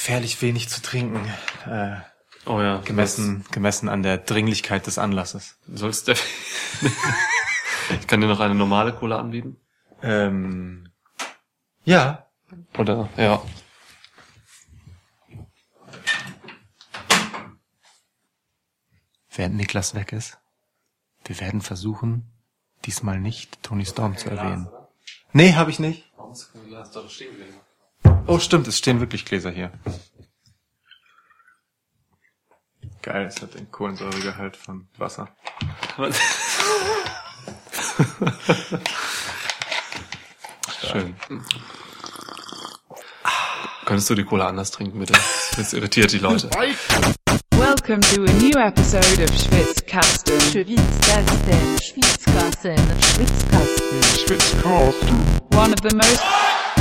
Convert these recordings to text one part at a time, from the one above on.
gefährlich wenig zu trinken. Äh, Oh ja. gemessen, gemessen an der Dringlichkeit des Anlasses. Sollst du. ich kann dir noch eine normale Cola anbieten. Ähm, ja. Oder? Ja. Während Niklas weg ist, wir werden versuchen, diesmal nicht Tony Storm zu erwähnen. Nee, habe ich nicht. Oh, stimmt, es stehen wirklich Gläser hier. Geil, es hat den Kohlensäuregehalt von Wasser. Schön. Könntest du die Cola anders trinken, bitte? Das irritiert die Leute. Welcome to a new episode of Schwitzkasten. Schwitzkasten, Schwitzkasten, Schwitzkasten. one of the most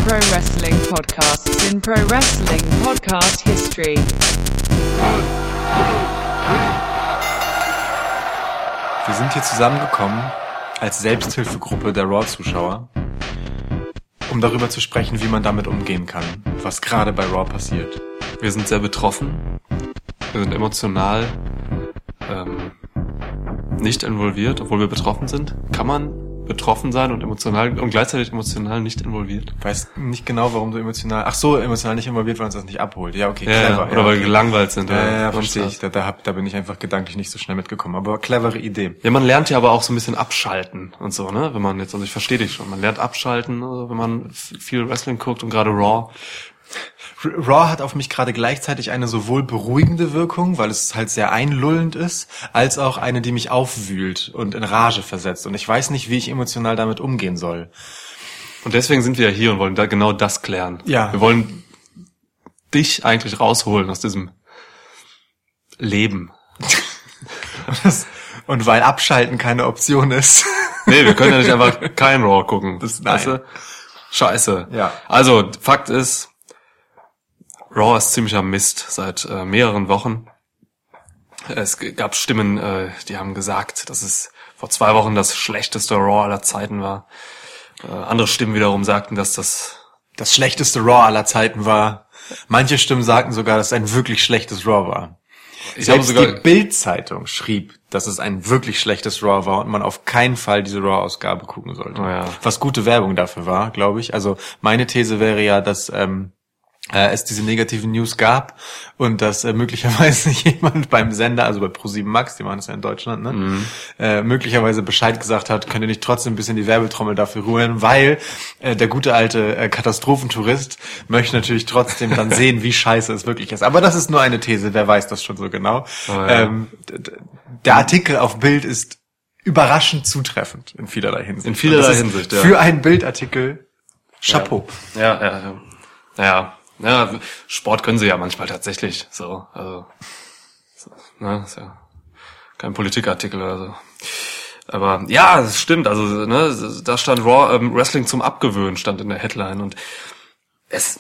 pro wrestling podcasts in pro wrestling podcast history. Wir sind hier zusammengekommen als Selbsthilfegruppe der Raw-Zuschauer, um darüber zu sprechen, wie man damit umgehen kann, was gerade bei Raw passiert. Wir sind sehr betroffen. Wir sind emotional ähm, nicht involviert, obwohl wir betroffen sind. Kann man betroffen sein und emotional und gleichzeitig emotional nicht involviert? Weiß nicht genau, warum du emotional, ach so, emotional nicht involviert, weil uns das nicht abholt. Ja, okay, Ja, clever. ja, oder weil wir okay. gelangweilt sind. Ja, ja, ja, verstehe ich. Da, da, hab, da bin ich einfach gedanklich nicht so schnell mitgekommen. Aber clevere Idee. Ja, man lernt ja aber auch so ein bisschen abschalten und so, ne? Wenn man jetzt, also ich verstehe dich schon, man lernt abschalten, also wenn man viel Wrestling guckt und gerade Raw. Raw hat auf mich gerade gleichzeitig eine sowohl beruhigende Wirkung, weil es halt sehr einlullend ist, als auch eine, die mich aufwühlt und in Rage versetzt. Und ich weiß nicht, wie ich emotional damit umgehen soll. Und deswegen sind wir ja hier und wollen da genau das klären. Ja. Wir wollen dich eigentlich rausholen aus diesem Leben. Das, und weil Abschalten keine Option ist. Nee, wir können ja nicht einfach kein Raw gucken. Das- weißt nein. du? Scheiße. Ja. Also, Fakt ist, Raw ist ziemlicher Mist seit äh, mehreren Wochen. Es gab Stimmen, äh, die haben gesagt, dass es vor zwei Wochen das schlechteste Raw aller Zeiten war. Äh, andere Stimmen wiederum sagten, dass das Das schlechteste Raw aller Zeiten war. Manche Stimmen sagten sogar, dass es ein wirklich schlechtes Raw war. ich habe Selbst sogar die Bild-Zeitung schrieb, dass es ein wirklich schlechtes Raw war und man auf keinen Fall diese Raw-Ausgabe gucken sollte. Oh ja. Was gute Werbung dafür war, glaube ich. Also meine These wäre ja, dass ähm, äh, es diese negativen News gab und dass äh, möglicherweise jemand beim Sender, also bei Pro7 Max, die machen das ja in Deutschland, ne, Mhm. äh, möglicherweise Bescheid gesagt hat, könnt ihr nicht trotzdem ein bisschen die Werbetrommel dafür rühren, weil äh, der gute alte äh, Katastrophentourist möchte natürlich trotzdem dann sehen, wie scheiße es wirklich ist. Aber das ist nur eine These, wer weiß das schon so genau. Oh ja. ähm, der Artikel auf Bild ist überraschend zutreffend in vielerlei Hinsicht. In vielerlei Hinsicht, ja. Für einen Bildartikel Chapeau. Ja, ja, ja. Ja, ja, Sport können sie ja manchmal tatsächlich. So, also, so, ne, ist ja kein Politikartikel oder so. Aber ja, es stimmt. Also, ne, da stand Raw ähm, Wrestling zum Abgewöhnen stand in der Headline und es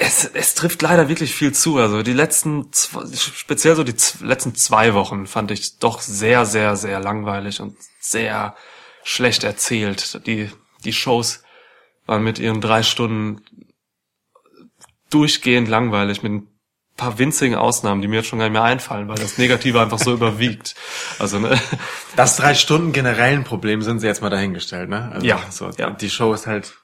es, es trifft leider wirklich viel zu. Also die letzten, speziell so die letzten zwei Wochen fand ich doch sehr, sehr, sehr langweilig und sehr schlecht erzählt. Die, die Shows waren mit ihren drei Stunden durchgehend langweilig, mit ein paar winzigen Ausnahmen, die mir jetzt schon gar nicht mehr einfallen, weil das Negative einfach so überwiegt. Also, ne? Das drei Stunden generell ein Problem sind sie jetzt mal dahingestellt, ne? Also, Ja, So, ja. Die Show ist halt,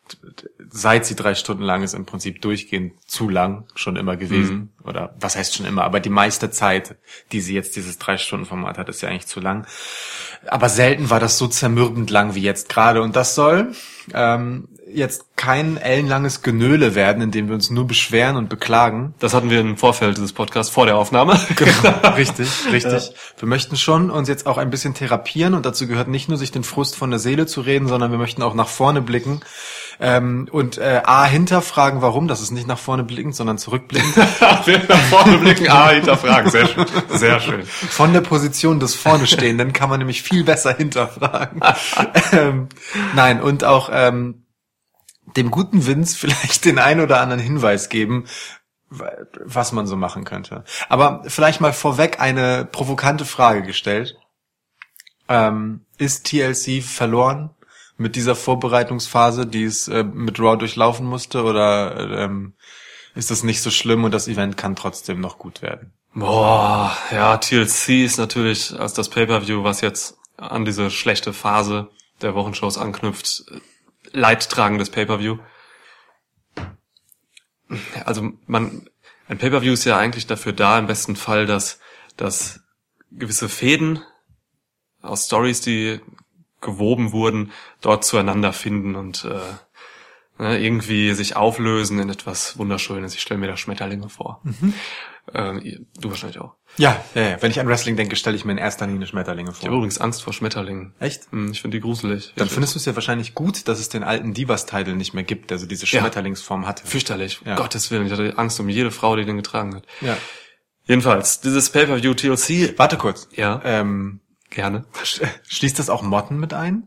seit sie drei Stunden lang ist, im Prinzip durchgehend zu lang schon immer gewesen. Oder was heißt schon immer? Aber die meiste Zeit, die sie jetzt dieses drei Stunden Format hat, ist ja eigentlich zu lang. Aber selten war das so zermürbend lang wie jetzt gerade. Und das soll ähm, jetzt kein ellenlanges Genöle werden, in dem wir uns nur beschweren und beklagen. Das hatten wir im Vorfeld dieses Podcasts vor der Aufnahme. Genau, richtig, richtig. Wir möchten schon uns jetzt auch ein bisschen therapieren und dazu gehört nicht nur sich den Frust von der Seele zu reden, sondern wir möchten auch nach vorne blicken ähm, und äh, a hinterfragen, warum. Das ist nicht nach vorne blickend, sondern zurückblickend. wir nach vorne blicken, ah, hinterfragen. Sehr schön. Sehr schön. Von der Position des vorne Stehenden kann man nämlich viel besser hinterfragen. ähm, nein, und auch ähm, dem guten Vince vielleicht den ein oder anderen Hinweis geben, was man so machen könnte. Aber vielleicht mal vorweg eine provokante Frage gestellt. Ähm, ist TLC verloren mit dieser Vorbereitungsphase, die es äh, mit Raw durchlaufen musste? Oder ähm, ist das nicht so schlimm und das Event kann trotzdem noch gut werden. Boah, ja, TLC ist natürlich als das Pay-Per-View, was jetzt an diese schlechte Phase der Wochenshows anknüpft, leidtragendes Pay-Per-View. Also man, ein Pay-Per-View ist ja eigentlich dafür da, im besten Fall, dass, dass gewisse Fäden aus Stories, die gewoben wurden, dort zueinander finden und äh, ne, irgendwie sich auflösen in etwas Wunderschönes. Ich stelle mir da Schmetterlinge vor. Ähm, du wahrscheinlich auch. Ja, ja, ja. wenn ich an Wrestling denke, stelle ich mir in erster Linie Schmetterlinge Ich habe vor. übrigens Angst vor Schmetterlingen. Echt? Hm, Ich finde die gruselig. Dann Ich- findest du es ja wahrscheinlich gut, dass es den alten Divas-Title nicht mehr gibt, der so diese Ja. Schmetterlingsform hatte. fürchterlich. Ja. Gottes Willen, ich hatte Angst um jede Frau, die den getragen hat. Ja. Jedenfalls, dieses Pay-Per-View TLC. Warte kurz. Ja, Ähm, gerne. sch- schließt das auch Motten mit ein?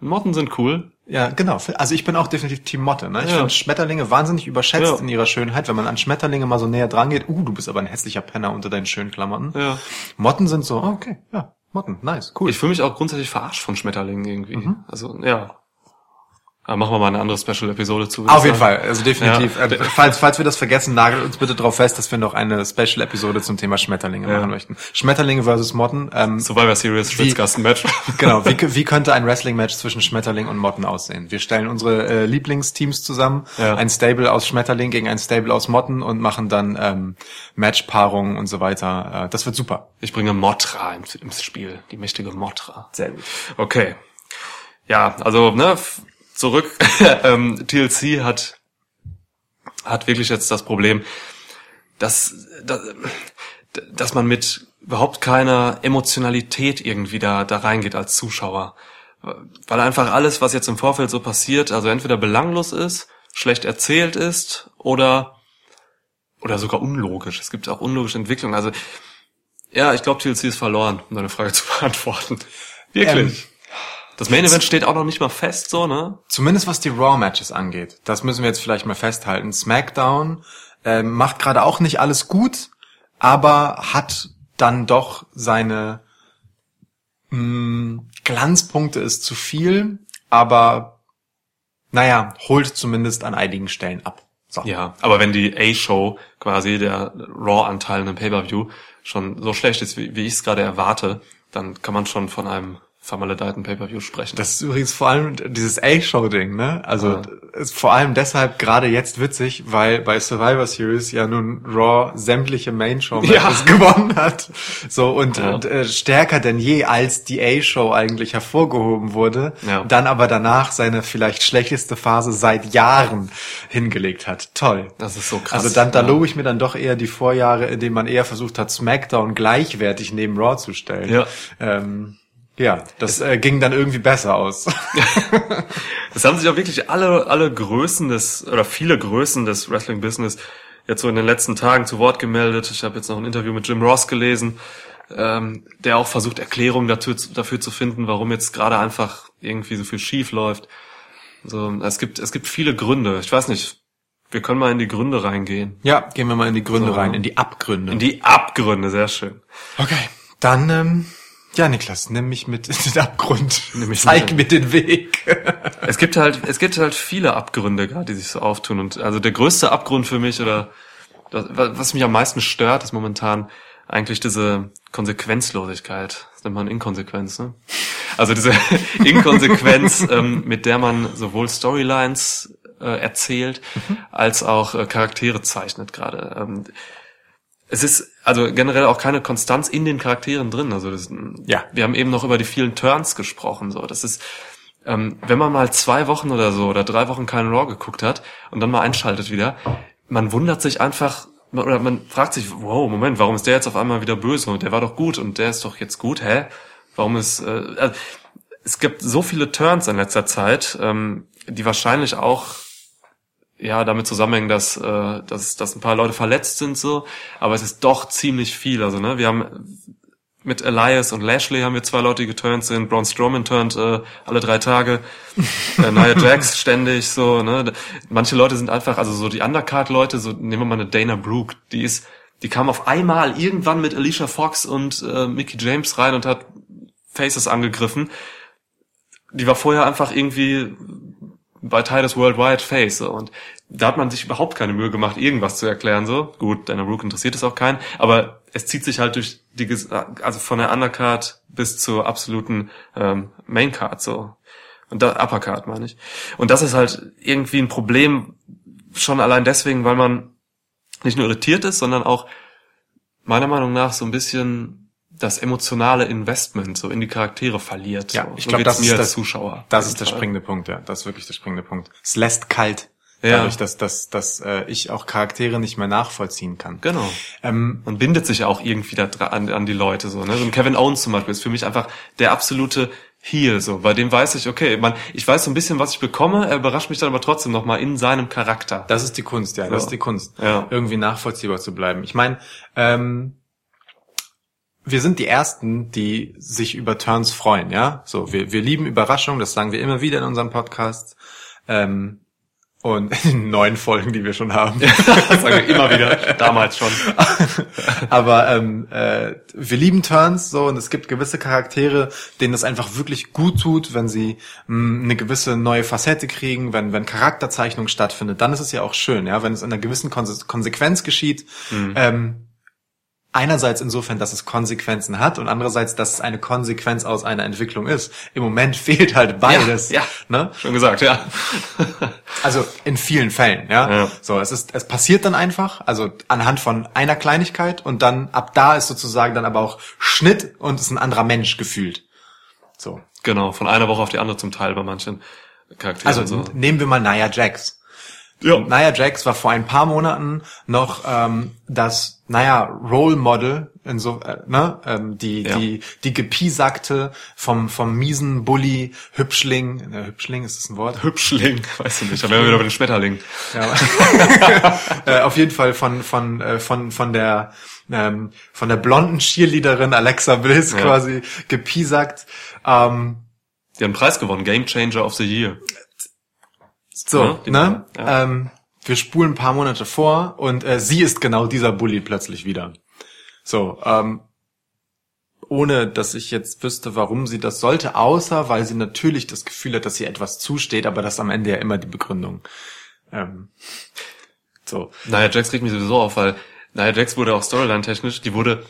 Motten sind cool. Ja, genau. Also ich bin auch definitiv Team Motte. Ne? Ich Ja. finde Schmetterlinge wahnsinnig überschätzt Ja. in ihrer Schönheit. Wenn man an Schmetterlinge mal so näher dran geht, uh, du bist aber ein hässlicher Penner unter deinen schönen Klamotten. Ja. Motten sind so, okay, ja, Motten, nice, cool. Ich fühle mich auch grundsätzlich verarscht von Schmetterlingen irgendwie. Mhm. Also, ja. Aber machen wir mal eine andere Special-Episode zu. Auf jeden. Fall, also definitiv. Ja. Äh, falls, falls wir das vergessen, nagelt uns bitte darauf fest, dass wir noch eine Special-Episode zum Thema Schmetterlinge Ja. machen möchten. Schmetterlinge versus Motten. Ähm, Survivor Series Schwitzkasten-Match. genau, wie, wie könnte ein Wrestling-Match zwischen Schmetterling und Motten aussehen? Wir stellen unsere äh, Lieblingsteams zusammen, Ja. ein Stable aus Schmetterling gegen ein Stable aus Motten und machen dann ähm, Matchpaarungen und so weiter. Äh, das wird super. Ich bringe Motra ins, ins Spiel. Die mächtige Motra. Sehr gut. Okay. Ja, also, ne, zurück. ähm, TLC hat, hat wirklich jetzt das Problem, dass, dass, dass man mit überhaupt keiner Emotionalität irgendwie da, da reingeht als Zuschauer. Weil einfach alles, was jetzt im Vorfeld so passiert, also entweder belanglos ist, schlecht erzählt ist oder, oder sogar unlogisch. Es gibt auch unlogische Entwicklungen. Also, ja, ich glaube, TLC ist verloren, um deine Frage zu beantworten. Wirklich. Ähm, Das Main Event steht auch noch nicht mal fest, so, ne? Zumindest was die Raw-Matches angeht. Das müssen wir jetzt vielleicht mal festhalten. SmackDown ähm, macht gerade auch nicht alles gut, aber hat dann doch seine mh, Glanzpunkte ist zu viel, aber naja, holt zumindest an einigen Stellen ab. So. Ja, aber wenn die A-Show, quasi der Raw-Anteil in einem Pay-Per-View, schon so schlecht ist, wie, wie ich es gerade erwarte, dann kann man schon von einem vermaledeiten Pay-Per-View sprechen. Das ist übrigens vor allem dieses A-Show-Ding, ne? Also Ja. ist vor allem deshalb gerade jetzt witzig, weil bei Survivor Series ja nun Raw sämtliche Main-Show-Matches Ja. gewonnen hat. So und, Ja. und äh, stärker denn je als die A-Show eigentlich hervorgehoben wurde, dann aber danach seine vielleicht schlechteste Phase seit Jahren hingelegt hat. Toll. das ist so krass. Also dann, da lobe ich mir dann doch eher die Vorjahre, in denen man eher versucht hat, SmackDown gleichwertig neben Raw zu stellen. Ja. Ähm, ja, das äh, ging dann irgendwie besser aus. Es haben sich auch wirklich alle, alle Größen des, oder viele Größen des Wrestling-Business jetzt so in den letzten Tagen zu Wort gemeldet. Ich habe jetzt noch ein Interview mit Jim Ross gelesen, ähm, der auch versucht, Erklärungen dafür, dafür zu finden, warum jetzt gerade einfach irgendwie so viel schief läuft. So, es gibt, es gibt viele Gründe. Ich weiß nicht, wir können mal in die Gründe reingehen. Ja, gehen wir mal in die Gründe So. rein, in die Abgründe. In die Abgründe, sehr schön. okay. Dann, ähm, ja, Niklas, nimm mich mit in den Abgrund. Nimm mich Zeig mit. mir den Weg. Es gibt halt, es gibt halt viele Abgründe gerade, die sich so auftun. Und also der größte Abgrund für mich oder das, was mich am meisten stört, ist momentan eigentlich diese Konsequenzlosigkeit. Das nennt man Inkonsequenz, ne? Also diese Inkonsequenz, ähm, mit der man sowohl Storylines äh, erzählt, als auch äh, Charaktere zeichnet gerade. Ähm, es ist also generell auch keine Konstanz in den Charakteren drin. Also das, Ja. wir haben eben noch über die vielen Turns gesprochen. So, das ist ähm, wenn man mal zwei Wochen oder so oder drei Wochen keinen Raw geguckt hat und dann mal einschaltet wieder, man wundert sich einfach oder man fragt sich, wow, Moment, warum ist der jetzt auf einmal wieder böse und der war doch gut und der ist doch jetzt gut, hä? Warum ist äh, also, es gibt so viele Turns in letzter Zeit, ähm, die wahrscheinlich auch ja damit zusammenhängen, dass, äh, dass, dass ein paar Leute verletzt sind so, aber es ist doch ziemlich viel. Also ne, wir haben mit Elias und Lashley haben wir zwei Leute, die geturnt sind. Braun Strowman turnt äh, alle drei Tage. äh, Nia Jax ständig so. Ne? Manche Leute sind einfach, also so die Undercard-Leute, so nehmen wir mal eine Dana Brooke, die ist, die kam auf einmal irgendwann mit Alicia Fox und äh, Mickey James rein und hat Faces angegriffen. Die war vorher einfach irgendwie bei Titus Worldwide Face. So. Und da hat man sich überhaupt keine Mühe gemacht, irgendwas zu erklären. So Gut, Dana Brooke interessiert es auch keinen, aber es zieht sich halt durch die, also von der Undercard bis zur absoluten ähm, Maincard so. Und da Uppercard meine ich. Und das ist halt irgendwie ein Problem, schon allein deswegen, weil man nicht nur irritiert ist, sondern auch meiner Meinung nach so ein bisschen das emotionale Investment so in die Charaktere verliert. Ja, so. ich So glaube, geht's das mir ist das Zuschauer. Das ist der springende Punkt, ja. Das ist wirklich der springende Punkt. Es lässt kalt. Ja. Dadurch, dass, dass, dass äh, ich auch Charaktere nicht mehr nachvollziehen kann. Genau. Ähm, Man bindet sich auch irgendwie da an, an die Leute so. Ne? So ein Kevin Owens zum Beispiel ist für mich einfach der absolute Heel so. Bei dem weiß ich, okay, man, ich weiß so ein bisschen, was ich bekomme. Er überrascht mich dann aber trotzdem noch mal in seinem Charakter. Das ist die Kunst, ja. Das So. ist die Kunst, Ja. irgendwie nachvollziehbar zu bleiben. Ich meine, ähm, wir sind die Ersten, die sich über Turns freuen, ja. So, wir, wir lieben Überraschungen, das sagen wir immer wieder in unserem Podcast. Ähm, und in den neuen Folgen, die wir schon haben. Das sagen wir immer wieder. Damals schon. Aber ähm, äh, wir lieben Turns so und es gibt gewisse Charaktere, denen es einfach wirklich gut tut, wenn sie mh, eine gewisse neue Facette kriegen, wenn wenn Charakterzeichnung stattfindet, dann ist es ja auch schön, ja, wenn es in einer gewissen Konse Konsequenz geschieht. Ähm, Einerseits insofern, dass es Konsequenzen hat und andererseits, dass es eine Konsequenz aus einer Entwicklung ist. Im Moment fehlt halt beides. Ja, ja. Ne? Schon gesagt, ja. Also in vielen Fällen, ja? Ja. So, es ist, es passiert dann einfach, also anhand von einer Kleinigkeit und dann ab da ist sozusagen dann aber auch Schnitt und ist ein anderer Mensch gefühlt. So. Genau, von einer Woche auf die andere zum Teil bei manchen Charakteren. Also so. nehmen wir mal Nia Jax. Ja. Nia Jax war vor ein paar Monaten noch ähm, das, naja, Role Model, in so, äh, ne, ähm, die, Ja. die, die gepiesagte vom, vom miesen Bully, Hübschling, äh, Hübschling, ist das ein Wort? Hübschling, weißt du nicht, aber wir wieder bei den Schmetterling. Ja. äh, auf jeden Fall von von äh, von von der ähm, von der blonden Cheerleaderin Alexa Bliss Ja. quasi gepiesackt. Ähm, Die haben einen Preis gewonnen, Game Changer of the Year. So, Ja, ne? ja. Ähm, wir spulen ein paar Monate vor und äh, sie ist genau dieser Bully plötzlich wieder. So, ähm, ohne dass ich jetzt wüsste, warum sie das sollte, außer weil sie natürlich das Gefühl hat, dass ihr etwas zusteht, aber das ist am Ende ja immer die Begründung. Ähm, so. Nia Jax regt mich sowieso auf, weil Nia Jax wurde auch Storyline-technisch, die wurde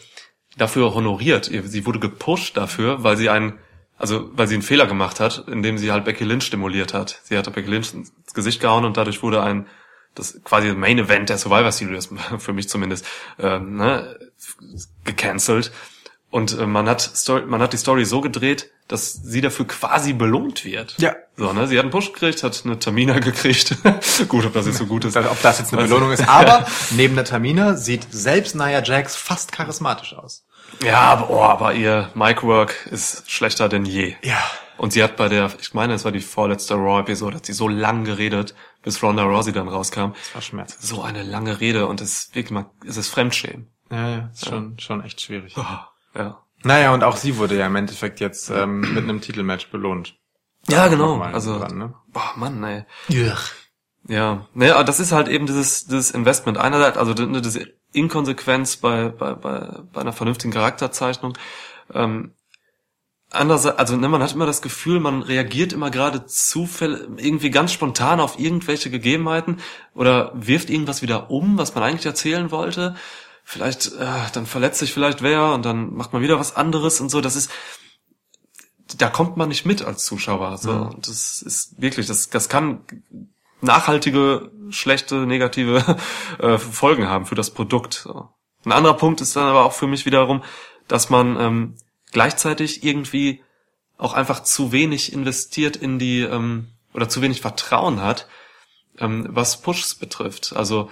dafür honoriert. Sie wurde gepusht dafür, weil sie einen, also weil sie einen Fehler gemacht hat, indem sie halt Becky Lynch stimuliert hat. Sie hat Becky Lynch ins Gesicht gehauen und dadurch wurde ein das quasi Main Event der Survivor Series, für mich zumindest, ähm, ne, gecancelt. Und äh, man hat Story, man hat die Story so gedreht, dass sie dafür quasi belohnt wird. Ja. So, ne? Sie hat einen Push gekriegt, hat eine Tamina gekriegt. gut, ob das jetzt so gut ist. Ob das jetzt eine Also- Belohnung ist. Aber neben der Tamina sieht selbst Nia Jax fast charismatisch aus. Ja, aber, oh, aber ihr Micwork ist schlechter denn je. Ja. Und sie hat bei der, ich meine, es war die vorletzte Raw-Episode, hat sie so lang geredet, bis Ronda Rousey dann rauskam. Das war Schmerz. So eine lange Rede und es ist wirklich mal, es ist Fremdschämen. Ja, ja, ist schon, schon echt schwierig. Ja. Naja, und auch sie wurde ja im Endeffekt jetzt ähm, mit einem Titelmatch belohnt. Ja, genau. Nochmal Also, dran, ne? boah, Mann, ey. Ja. Ja, ne, aber das ist halt eben dieses, dieses Investment. Einerseits, also ne, diese Inkonsequenz bei, bei, bei, bei einer vernünftigen Charakterzeichnung. Ähm, andererseits, also ne, man hat immer das Gefühl, man reagiert immer gerade zufällig, irgendwie ganz spontan auf irgendwelche Gegebenheiten oder wirft irgendwas wieder um, was man eigentlich erzählen wollte. Vielleicht, äh, dann verletzt sich vielleicht wer und dann macht man wieder was anderes und so. Das ist, da kommt man nicht mit als Zuschauer. So. Und das ist wirklich, das, das kann nachhaltige, schlechte, negative äh, Folgen haben für das Produkt. So. Ein anderer Punkt ist dann aber auch für mich wiederum, dass man ähm, gleichzeitig irgendwie auch einfach zu wenig investiert in die ähm, oder zu wenig Vertrauen hat, ähm, was Pushs betrifft. Also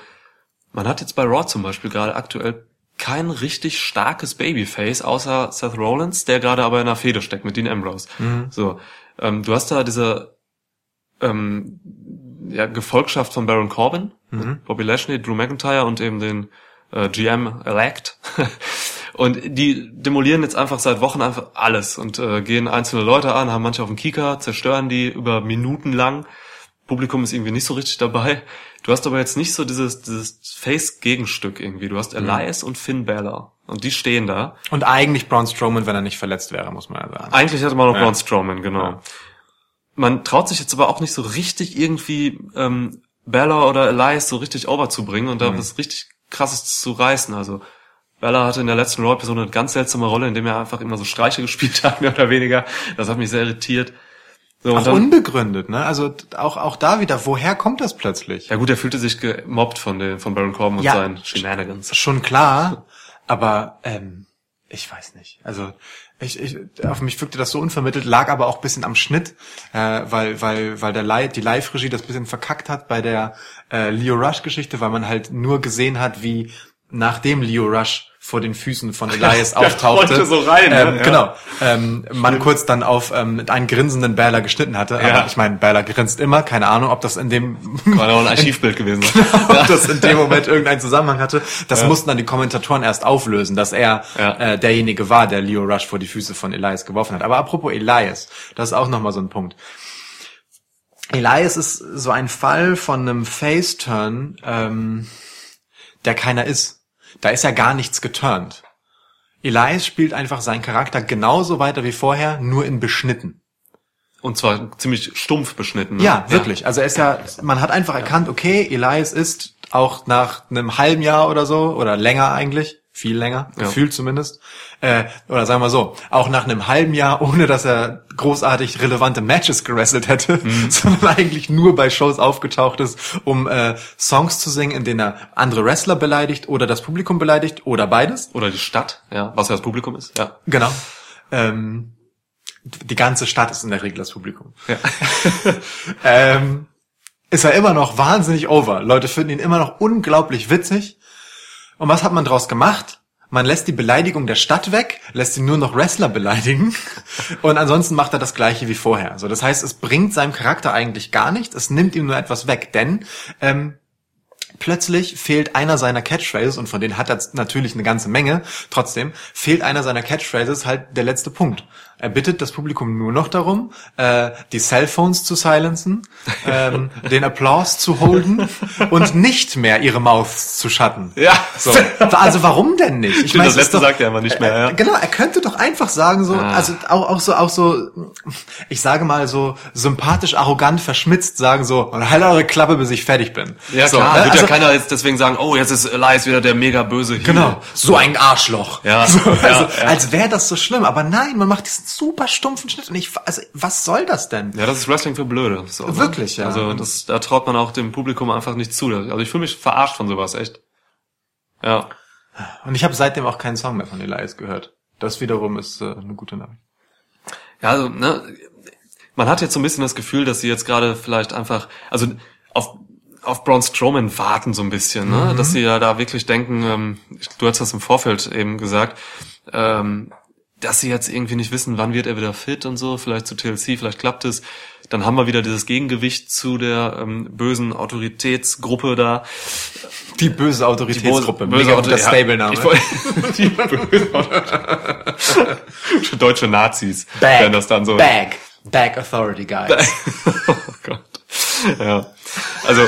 man hat jetzt bei Raw zum Beispiel gerade aktuell kein richtig starkes Babyface, außer Seth Rollins, der gerade aber in einer Fehde steckt mit Dean Ambrose. So, ähm, du hast da diese ähm, ja, Gefolgschaft von Baron Corbin, mit Bobby Lashley, Drew McIntyre und eben den äh, GM Elect. und die demolieren jetzt einfach seit Wochen einfach alles und äh, gehen einzelne Leute an, haben manche auf dem Kieker, zerstören die über Minuten lang. Publikum ist irgendwie nicht so richtig dabei. Du hast aber jetzt nicht so dieses, dieses Face-Gegenstück irgendwie. Du hast Elias und Finn Balor. Und die stehen da. Und eigentlich Braun Strowman, wenn er nicht verletzt wäre, muss man ja sagen. Eigentlich hatte man noch Ja. Braun Strowman, genau. Ja. Man traut sich jetzt aber auch nicht so richtig irgendwie ähm, Bella oder Elias so richtig overzubringen und da Mhm. was richtig krasses zu reißen. Also Bella hatte in der letzten Raw-Episode eine ganz seltsame Rolle, indem er einfach immer so Streiche gespielt hat, mehr oder weniger. Das hat mich sehr irritiert. So, und Auch unbegründet, ne? Also auch, auch da wieder, woher kommt das plötzlich? ja gut, er fühlte sich gemobbt von den, von Baron Corbin und Ja. seinen Shenanigans. Schon klar, aber ähm, ich weiß nicht. Also ich, ich, auf mich wirkte das so unvermittelt, lag aber auch bisschen am Schnitt, äh, weil, weil, weil der Live, die Live-Regie das bisschen verkackt hat bei der äh, Leo Rush-Geschichte, weil man halt nur gesehen hat, wie nachdem Leo Rush vor den Füßen von Elias auftauchte, so rein, ne? ähm, Ja. genau, ähm, man kurz dann auf ähm, einen grinsenden Bella geschnitten hatte. Ja. Aber ich meine, Bella grinst immer, keine Ahnung, ob das in dem War auch ein Archivbild gewesen. sein. ob das in dem Moment irgendeinen Zusammenhang hatte. Das mussten dann die Kommentatoren erst auflösen, dass er Ja. äh, derjenige war, der Leo Rush vor die Füße von Elias geworfen hat. Aber apropos Elias, das ist auch nochmal so ein Punkt. Elias ist so ein Fall von einem Face-Turn, ähm, der keiner ist. Da ist ja gar nichts geturnt. Elias spielt einfach seinen Charakter genauso weiter wie vorher, nur in beschnitten. Und zwar ziemlich stumpf beschnitten. ne? Ja, wirklich. Also er ist ja, man hat einfach erkannt, okay, Elias ist auch nach einem halben Jahr oder so, oder länger eigentlich, viel länger, Ja. gefühlt zumindest, äh, oder sagen wir so, auch nach einem halben Jahr, ohne dass er großartig relevante Matches gerestelt hätte, Mhm. sondern eigentlich nur bei Shows aufgetaucht ist, um äh, Songs zu singen, in denen er andere Wrestler beleidigt oder das Publikum beleidigt oder beides. Oder die Stadt, ja, was ja das Publikum ist, ja. Genau. Ähm, die ganze Stadt ist in der Regel das Publikum. Ja. ähm, ist er immer noch wahnsinnig over. Leute finden ihn immer noch unglaublich witzig. Und was hat man draus gemacht? Man lässt die Beleidigung der Stadt weg, lässt ihn nur noch Wrestler beleidigen und ansonsten macht er das gleiche wie vorher. Also das heißt, es bringt seinem Charakter eigentlich gar nichts, es nimmt ihm nur etwas weg, denn ähm, plötzlich fehlt einer seiner Catchphrases und von denen hat er natürlich eine ganze Menge. Trotzdem fehlt einer seiner Catchphrases halt der letzte Punkt. Er bittet das Publikum nur noch darum, äh, die Cellphones zu silenzen, ähm, den Applaus zu holden und nicht mehr ihre Mouths zu schatten. Ja. So. Also warum denn nicht? Ich Stimmt, das letzte sagt er aber nicht mehr, ja. Äh, genau, er könnte doch einfach sagen so, Ah. also auch, auch so, auch so, ich sage mal so sympathisch, arrogant, verschmitzt sagen so, und halt eure Klappe, bis ich fertig bin. Ja, so, klar, ne? wird Also- ja keiner jetzt deswegen sagen, oh, jetzt ist Elias wieder der mega böse Heel. Genau, so ein Arschloch. Ja, so, also, ja, ja. Als wäre das so schlimm. Aber nein, man macht diesen super stumpfen Schnitt. Und ich, also, was soll das denn? Ja, das ist Wrestling für Blöde. So, ne? Wirklich, ja. Also das, da traut man auch dem Publikum einfach nicht zu. Also ich fühle mich verarscht von sowas, echt. Ja. Und ich habe seitdem auch keinen Song mehr von Elias gehört. Das wiederum ist äh, eine gute Nachricht. Ja, also, ne, man hat jetzt so ein bisschen das Gefühl, dass sie jetzt gerade vielleicht einfach, also auf, auf Braun Strowman warten so ein bisschen, ne? Mhm. dass sie ja da wirklich denken, ähm, ich- du hast das im Vorfeld eben gesagt, ähm, dass sie jetzt irgendwie nicht wissen, wann wird er wieder fit und so, vielleicht zu TLC, vielleicht klappt es. Dann haben wir wieder dieses Gegengewicht zu der ähm, bösen Autoritätsgruppe da. Die böse Autoritätsgruppe. Böse Mega Auto- guter ja, Stable-Name. Die böse Deutsche Nazis Bag. werden das dann so. Bag. Bag Authority Guys. oh Gott. Ja. Also,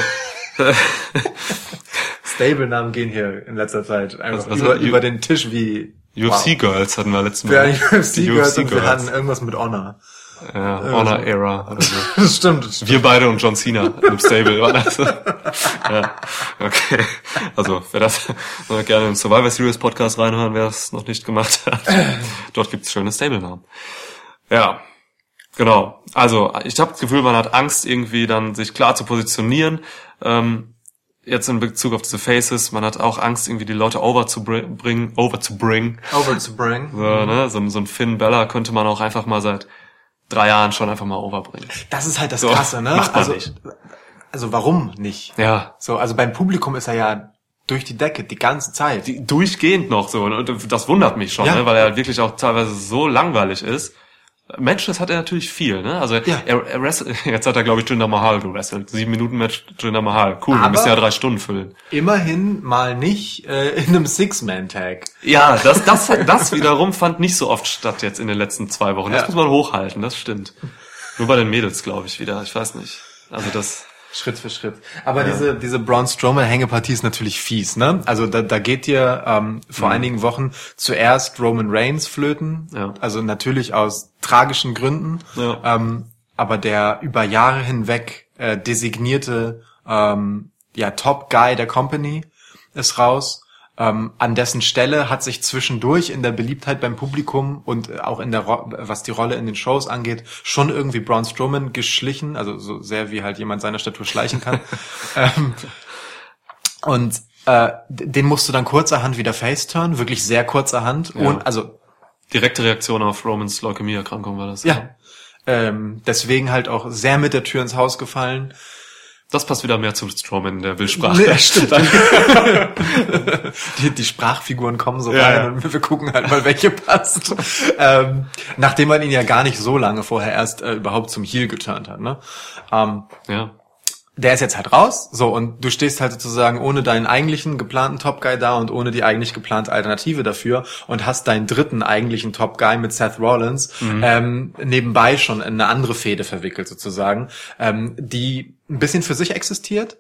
Stable-Namen gehen hier in letzter Zeit einfach Was- was über, über den Tisch wie UFC Girls hatten wir letztes Ja, Mal. UFC Die Girls und wir hatten irgendwas mit Honor. Ja, Honor Era oder so. Das stimmt. Das stimmt. Wir beide und John Cena im Stable war das. ja, okay. Also, wer das äh, gerne im Survivor Series Podcast reinhören, wer es noch nicht gemacht hat. Dort gibt's schöne Stable-Namen. Ja, genau. Also, ich habe das Gefühl, man hat Angst, irgendwie dann sich klar zu positionieren. Ähm, jetzt in Bezug auf diese Faces, man hat auch Angst, irgendwie die Leute over zu bri- bringen, over zu bringen. Over to bring. So, ne? so, so ein Finn Bella könnte man auch einfach mal seit drei Jahren schon einfach mal overbringen. Das ist halt das So, Krasse, ne? macht man also, nicht. also warum nicht? Ja, So, also beim Publikum ist er ja durch die Decke die ganze Zeit. die, durchgehend noch so. Und das wundert mich schon, Ja. ne? weil er halt wirklich auch teilweise so langweilig ist. Matches hat er natürlich viel, ne? Also Ja. er, er jetzt hat er, glaube ich, Jinder Mahal gewrestelt. Sieben Minuten Match Jinder Mahal. Cool, wir müssen ja drei Stunden füllen. Immerhin mal nicht äh, in einem Six-Man-Tag. Ja, das, das, das wiederum fand nicht so oft statt jetzt in den letzten zwei Wochen. Das Ja. muss man hochhalten, das stimmt. Nur bei den Mädels, glaube ich, wieder. Ich weiß nicht. Also das. Schritt für Schritt. Aber diese, diese Braun Strowman-Hängepartie ist natürlich fies, ne? Also da, da geht dir ähm, vor einigen Wochen zuerst Roman Reigns flöten. Ja. Also natürlich aus tragischen Gründen. Ja. Ähm, aber der über Jahre hinweg äh, designierte ähm, ja, Top Guy der Company ist raus. Ähm, an dessen Stelle hat sich zwischendurch in der Beliebtheit beim Publikum und äh, auch in der was die Rolle in den Shows angeht, schon irgendwie Braun Strowman geschlichen, also so sehr wie halt jemand seiner Statur schleichen kann. ähm, und äh, den musst du dann kurzerhand wieder faceturn, wirklich sehr kurzerhand. Ja. Und, also Direkte Reaktion auf Romans Leukämie-Erkrankung war das. ja, ähm, deswegen halt auch sehr mit der Tür ins Haus gefallen. Das passt wieder mehr zu Strowman in der Bildsprache. Nee, stimmt. die, die Sprachfiguren kommen so Ja, rein ja. und wir gucken halt mal, welche passt. ähm, nachdem man ihn ja gar nicht so lange vorher erst äh, überhaupt zum Heel geturnt hat. Ne? Ähm, Ja. der ist jetzt halt raus, so und du stehst halt sozusagen ohne deinen eigentlichen geplanten Top Guy da und ohne die eigentlich geplante Alternative dafür und hast deinen dritten eigentlichen Top Guy mit Seth Rollins ähm, nebenbei schon in eine andere Fehde verwickelt sozusagen, ähm, die ein bisschen für sich existiert,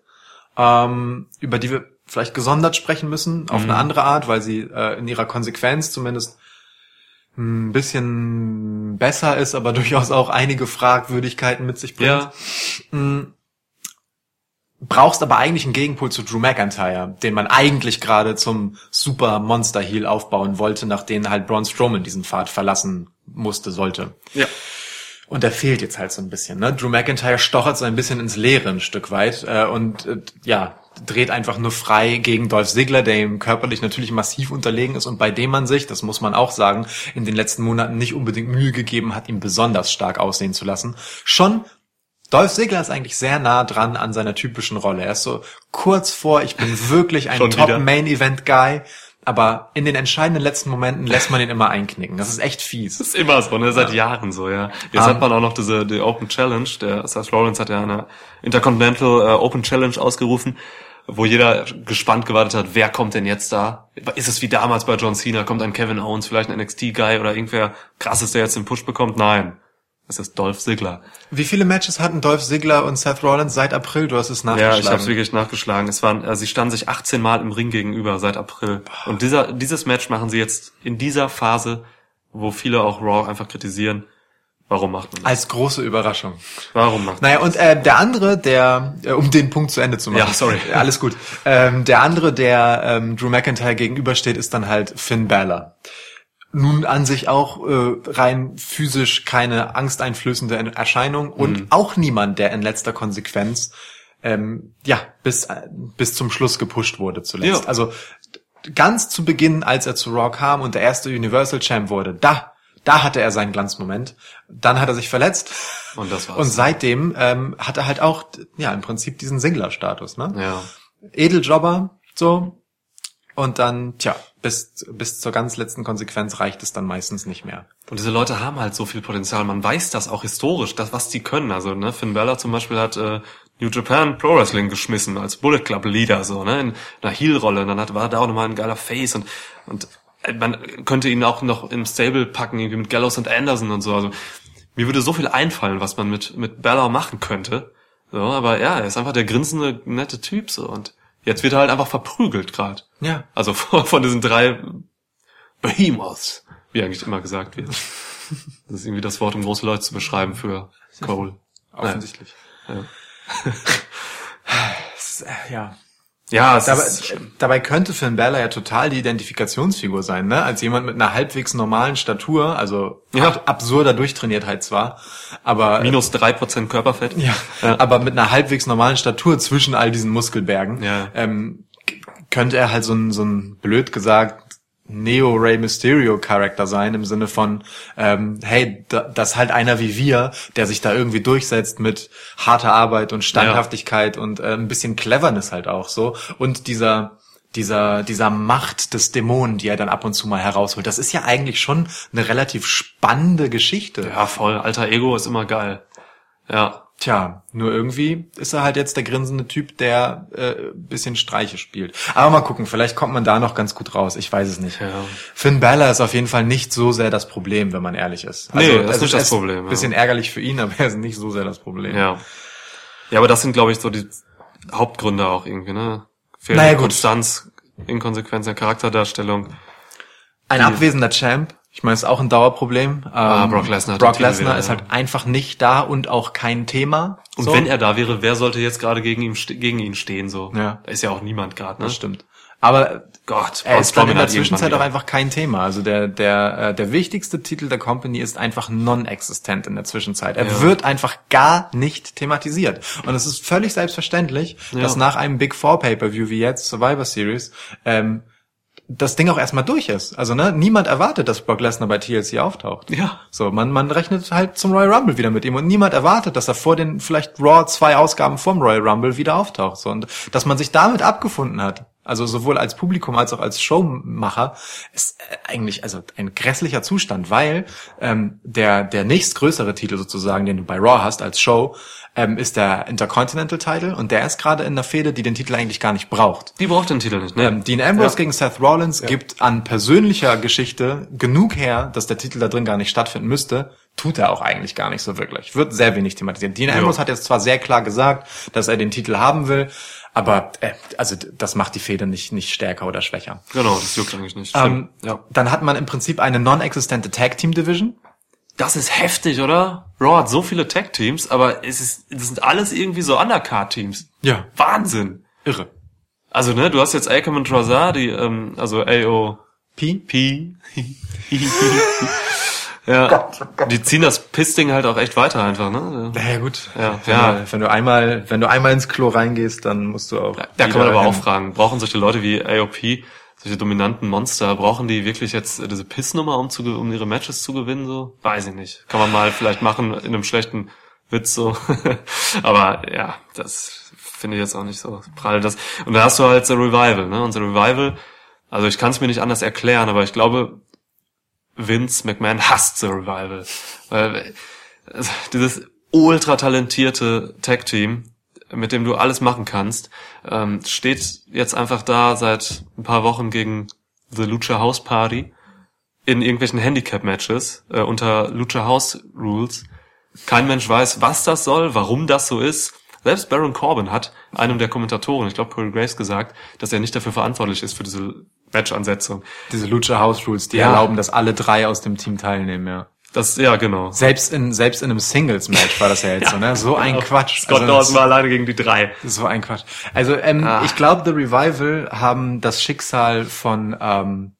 ähm, über die wir vielleicht gesondert sprechen müssen auf eine andere Art, weil sie äh, in ihrer Konsequenz zumindest ein bisschen besser ist, aber durchaus auch einige Fragwürdigkeiten mit sich bringt Ja. brauchst aber eigentlich einen Gegenpol zu Drew McIntyre, den man eigentlich gerade zum Super Monster Heel aufbauen wollte, nachdem halt Braun Strowman diesen Pfad verlassen musste, sollte. Ja. Und der fehlt jetzt halt so ein bisschen. Ne? Drew McIntyre stochert so ein bisschen ins Leere ein Stück weit äh, und äh, ja dreht einfach nur frei gegen Dolph Ziggler, der ihm körperlich natürlich massiv unterlegen ist und bei dem man sich, das muss man auch sagen, in den letzten Monaten nicht unbedingt Mühe gegeben hat, ihn besonders stark aussehen zu lassen. Schon Dolph Ziggler ist eigentlich sehr nah dran an seiner typischen Rolle. Er ist so kurz vor, ich bin wirklich ein? Top-Main-Event-Guy, aber in den entscheidenden letzten Momenten lässt man ihn immer einknicken. Das ist echt fies. ist immer so, ne? Seit Jahren so, ja. Jetzt Um, hat man auch noch diese die Open Challenge. Der Seth Rollins hat ja eine Intercontinental äh, Open Challenge ausgerufen, wo jeder gespannt gewartet hat, wer kommt denn jetzt da? Ist es wie damals bei John Cena? Kommt ein Kevin Owens, vielleicht ein NXT-Guy oder irgendwer krasses, der jetzt den Push bekommt? Nein. Es ist Dolph Ziggler. Wie viele Matches hatten Dolph Ziggler und Seth Rollins seit April? Du hast es Ja, nachgeschlagen. ich habe wirklich nachgeschlagen. Es waren, äh, sie standen sich 18 Mal im Ring gegenüber seit April. Und dieser, dieses Match machen sie jetzt in dieser Phase, wo viele auch Raw einfach kritisieren. Warum macht man das? Als große Überraschung. Warum macht man Naja, und äh, der andere, der, äh, um den Punkt zu Ende zu machen. Ja, sorry. Alles gut. Ähm, der andere, der ähm, Drew McIntyre gegenübersteht, ist dann halt Finn Balor. Nun an sich auch äh, rein physisch keine angsteinflößende Erscheinung und auch niemand, der in letzter Konsequenz ähm, ja bis äh, bis zum Schluss gepusht wurde zuletzt. Ja. Also ganz zu Beginn, als er zu Raw kam und der erste Universal Champ wurde, da da hatte er seinen Glanzmoment. Dann hat er sich verletzt. Und das war's. Und seitdem ähm, hat er halt auch ja im Prinzip diesen Singler-Status, ne? Ja. Edeljobber, so. Und dann, tja, bis, bis zur ganz letzten Konsequenz reicht es dann meistens nicht mehr. Und diese Leute haben halt so viel Potenzial. Man weiß das auch historisch, das, was die können. Also, ne, Finn Balor zum Beispiel hat äh, New Japan Pro Wrestling geschmissen als Bullet Club Leader, so, ne, in einer Heel-Rolle. Und dann hat, war da auch nochmal ein geiler Face und, und äh, man könnte ihn auch noch im Stable packen, irgendwie mit Gallows und Anderson und so. Also, mir würde so viel einfallen, was man mit, mit Balor machen könnte. So, aber ja, er ist einfach der grinsende, nette Typ, so. Und jetzt wird er halt einfach verprügelt gerade. Ja. Also von, von diesen drei Behemoths, wie eigentlich immer gesagt wird. Das ist irgendwie das Wort, um große Leute zu beschreiben für Cole. Offensichtlich. Ja. Ist, äh, ja. Ja, es Dabei, ist, dabei könnte Finn Balor ja total die Identifikationsfigur sein, ne? Als jemand mit einer halbwegs normalen Statur, also Ja. ab, absurder Durchtrainiertheit zwar, aber minus drei Prozent Körperfett. ja, aber mit einer halbwegs normalen Statur zwischen all diesen Muskelbergen, Ja. ähm, könnte er halt so ein, so ein blöd gesagt Neo Rey Mysterio Charakter sein im Sinne von ähm, hey da, das halt einer wie wir der sich da irgendwie durchsetzt mit harter Arbeit und Standhaftigkeit und äh, ein bisschen Cleverness halt auch so und dieser dieser dieser Macht des Dämonen die er dann ab und zu mal herausholt das ist ja eigentlich schon eine relativ spannende Geschichte Ja, voll. Alter Ego ist immer geil. Ja. Tja, nur irgendwie ist er halt jetzt der grinsende Typ, der äh, bisschen Streiche spielt. Aber mal gucken, vielleicht kommt man da noch ganz gut raus. Ich weiß es nicht. Ja. Finn Balor ist auf jeden Fall nicht so sehr das Problem, wenn man ehrlich ist. Nee, das ist es nicht das Problem, ja. Bisschen ärgerlich für ihn, aber er ist nicht so sehr das Problem. Ja. Ja, aber das sind, glaube ich, so die Hauptgründe auch irgendwie, ne? Fehlende Naja. Konstanz, Inkonsequenz der Charakterdarstellung. Ein abwesender Champ, Ich meine, es ist auch ein Dauerproblem. Ähm, Ah, Brock Lesnar Brock Lesnar ist halt einfach nicht da und auch kein Thema. Und so. wenn er da wäre, wer sollte jetzt gerade gegen ihn, gegen ihn stehen, so? Ja. Da ist ja auch niemand gerade, ne? Das stimmt. Aber Gott, er ist dann in der Zwischenzeit auch einfach kein Thema. Also der, der, äh, der wichtigste Titel der Company ist einfach non-existent in der Zwischenzeit. Er Ja. wird einfach gar nicht thematisiert. Und es ist völlig selbstverständlich, Ja. dass nach einem Big Four Pay-Per-View wie jetzt Survivor Series, ähm, das Ding auch erstmal durch ist. Also ne, niemand erwartet, dass Brock Lesnar bei TLC auftaucht. Ja. So, man, man rechnet halt zum Royal Rumble wieder mit ihm und niemand erwartet, dass er vor den vielleicht Raw zwei Ausgaben vom Royal Rumble wieder auftaucht. So, und dass man sich damit abgefunden hat, also sowohl als Publikum als auch als Showmacher, ist äh, eigentlich also ein grässlicher Zustand, weil ähm, der der nächstgrößere Titel sozusagen, den du bei Raw hast als Show, ähm, ist der Intercontinental Title und der ist gerade in einer Fehde, die den Titel eigentlich gar nicht braucht. Die braucht den Titel nicht, ne? Ähm, Dean Ambrose Ja. gegen Seth Rollins gibt an persönlicher Geschichte genug her, dass der Titel da drin gar nicht stattfinden müsste. Tut er auch eigentlich gar nicht so wirklich. Wird sehr wenig thematisiert. Dean Ambrose hat jetzt zwar sehr klar gesagt, dass er den Titel haben will, aber äh, also das macht die Fehde nicht nicht stärker oder schwächer. Genau, das juckt eigentlich nicht. Ähm, ja. Dann hat man im Prinzip eine non-existente Tag Team Division. Das ist heftig, oder? Raw hat so viele Tag-Teams, aber es ist, das sind alles irgendwie so Undercard-Teams. Ja. Wahnsinn. Irre. Also, ne, du hast jetzt Akam und Trazar, die, ähm, also AOP. P. ja, die ziehen das Pissding halt auch echt weiter einfach, ne? Naja gut. Ja, wenn, ja. Du, wenn du einmal wenn du einmal ins Klo reingehst, dann musst du auch. Da kann man aber auch fragen, brauchen solche Leute wie AOP, solche dominanten Monster, brauchen die wirklich jetzt äh, diese Pissnummer, um, zu, um ihre Matches zu gewinnen? So, Weiß ich nicht. Kann man mal vielleicht machen in einem schlechten Witz so. aber ja, das finde ich jetzt auch nicht so prall. Das, und da hast du halt The Revival, ne? Und The Revival, also ich kann es mir nicht anders erklären, aber ich glaube, Vince McMahon hasst The Revival. Weil also, dieses ultra talentierte Tag-Team, mit dem du alles machen kannst, ähm, steht jetzt einfach da seit ein paar Wochen gegen The Lucha House Party in irgendwelchen Handicap-Matches äh, unter Lucha House Rules. Kein Mensch weiß, was das soll, warum das so ist. Selbst Baron Corbin hat einem der Kommentatoren, ich glaube Corey Graves, gesagt, dass er nicht dafür verantwortlich ist für diese Match-Ansetzung. Diese Lucha House Rules, die Ja. erlauben, dass alle drei aus dem Team teilnehmen, ja. Das, ja, genau. Selbst in, selbst in einem Singles-Match war das ja jetzt so, ne? So ein Quatsch. Scott Also, Dawson war alleine gegen die drei. so ein Quatsch. Also, ähm, Ah. ich glaube, The Revival haben das Schicksal von ähm,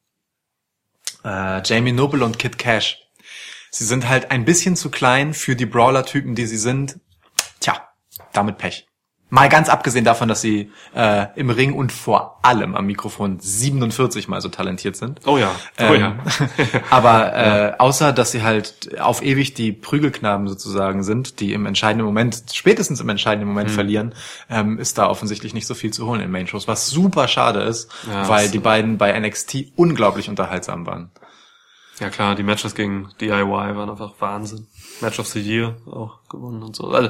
äh, Jamie Noble und Kid Cash. Sie sind halt ein bisschen zu klein für die Brawler-Typen, die sie sind. Tja, damit Pech. Mal ganz abgesehen davon, dass sie äh, im Ring und vor allem am Mikrofon 47 mal so talentiert sind. Oh ja, oh Ähm, ja. aber äh, außer, dass sie halt auf ewig die Prügelknaben sozusagen sind, die im entscheidenden Moment, spätestens im entscheidenden Mhm. Moment verlieren, ähm, ist da offensichtlich nicht so viel zu holen in Main-Shows, was super schade ist, Ja, weil die beiden bei NXT unglaublich unterhaltsam waren. Ja klar, die Matches gegen DIY waren einfach Wahnsinn. Match of the Year auch gewonnen und so. Also,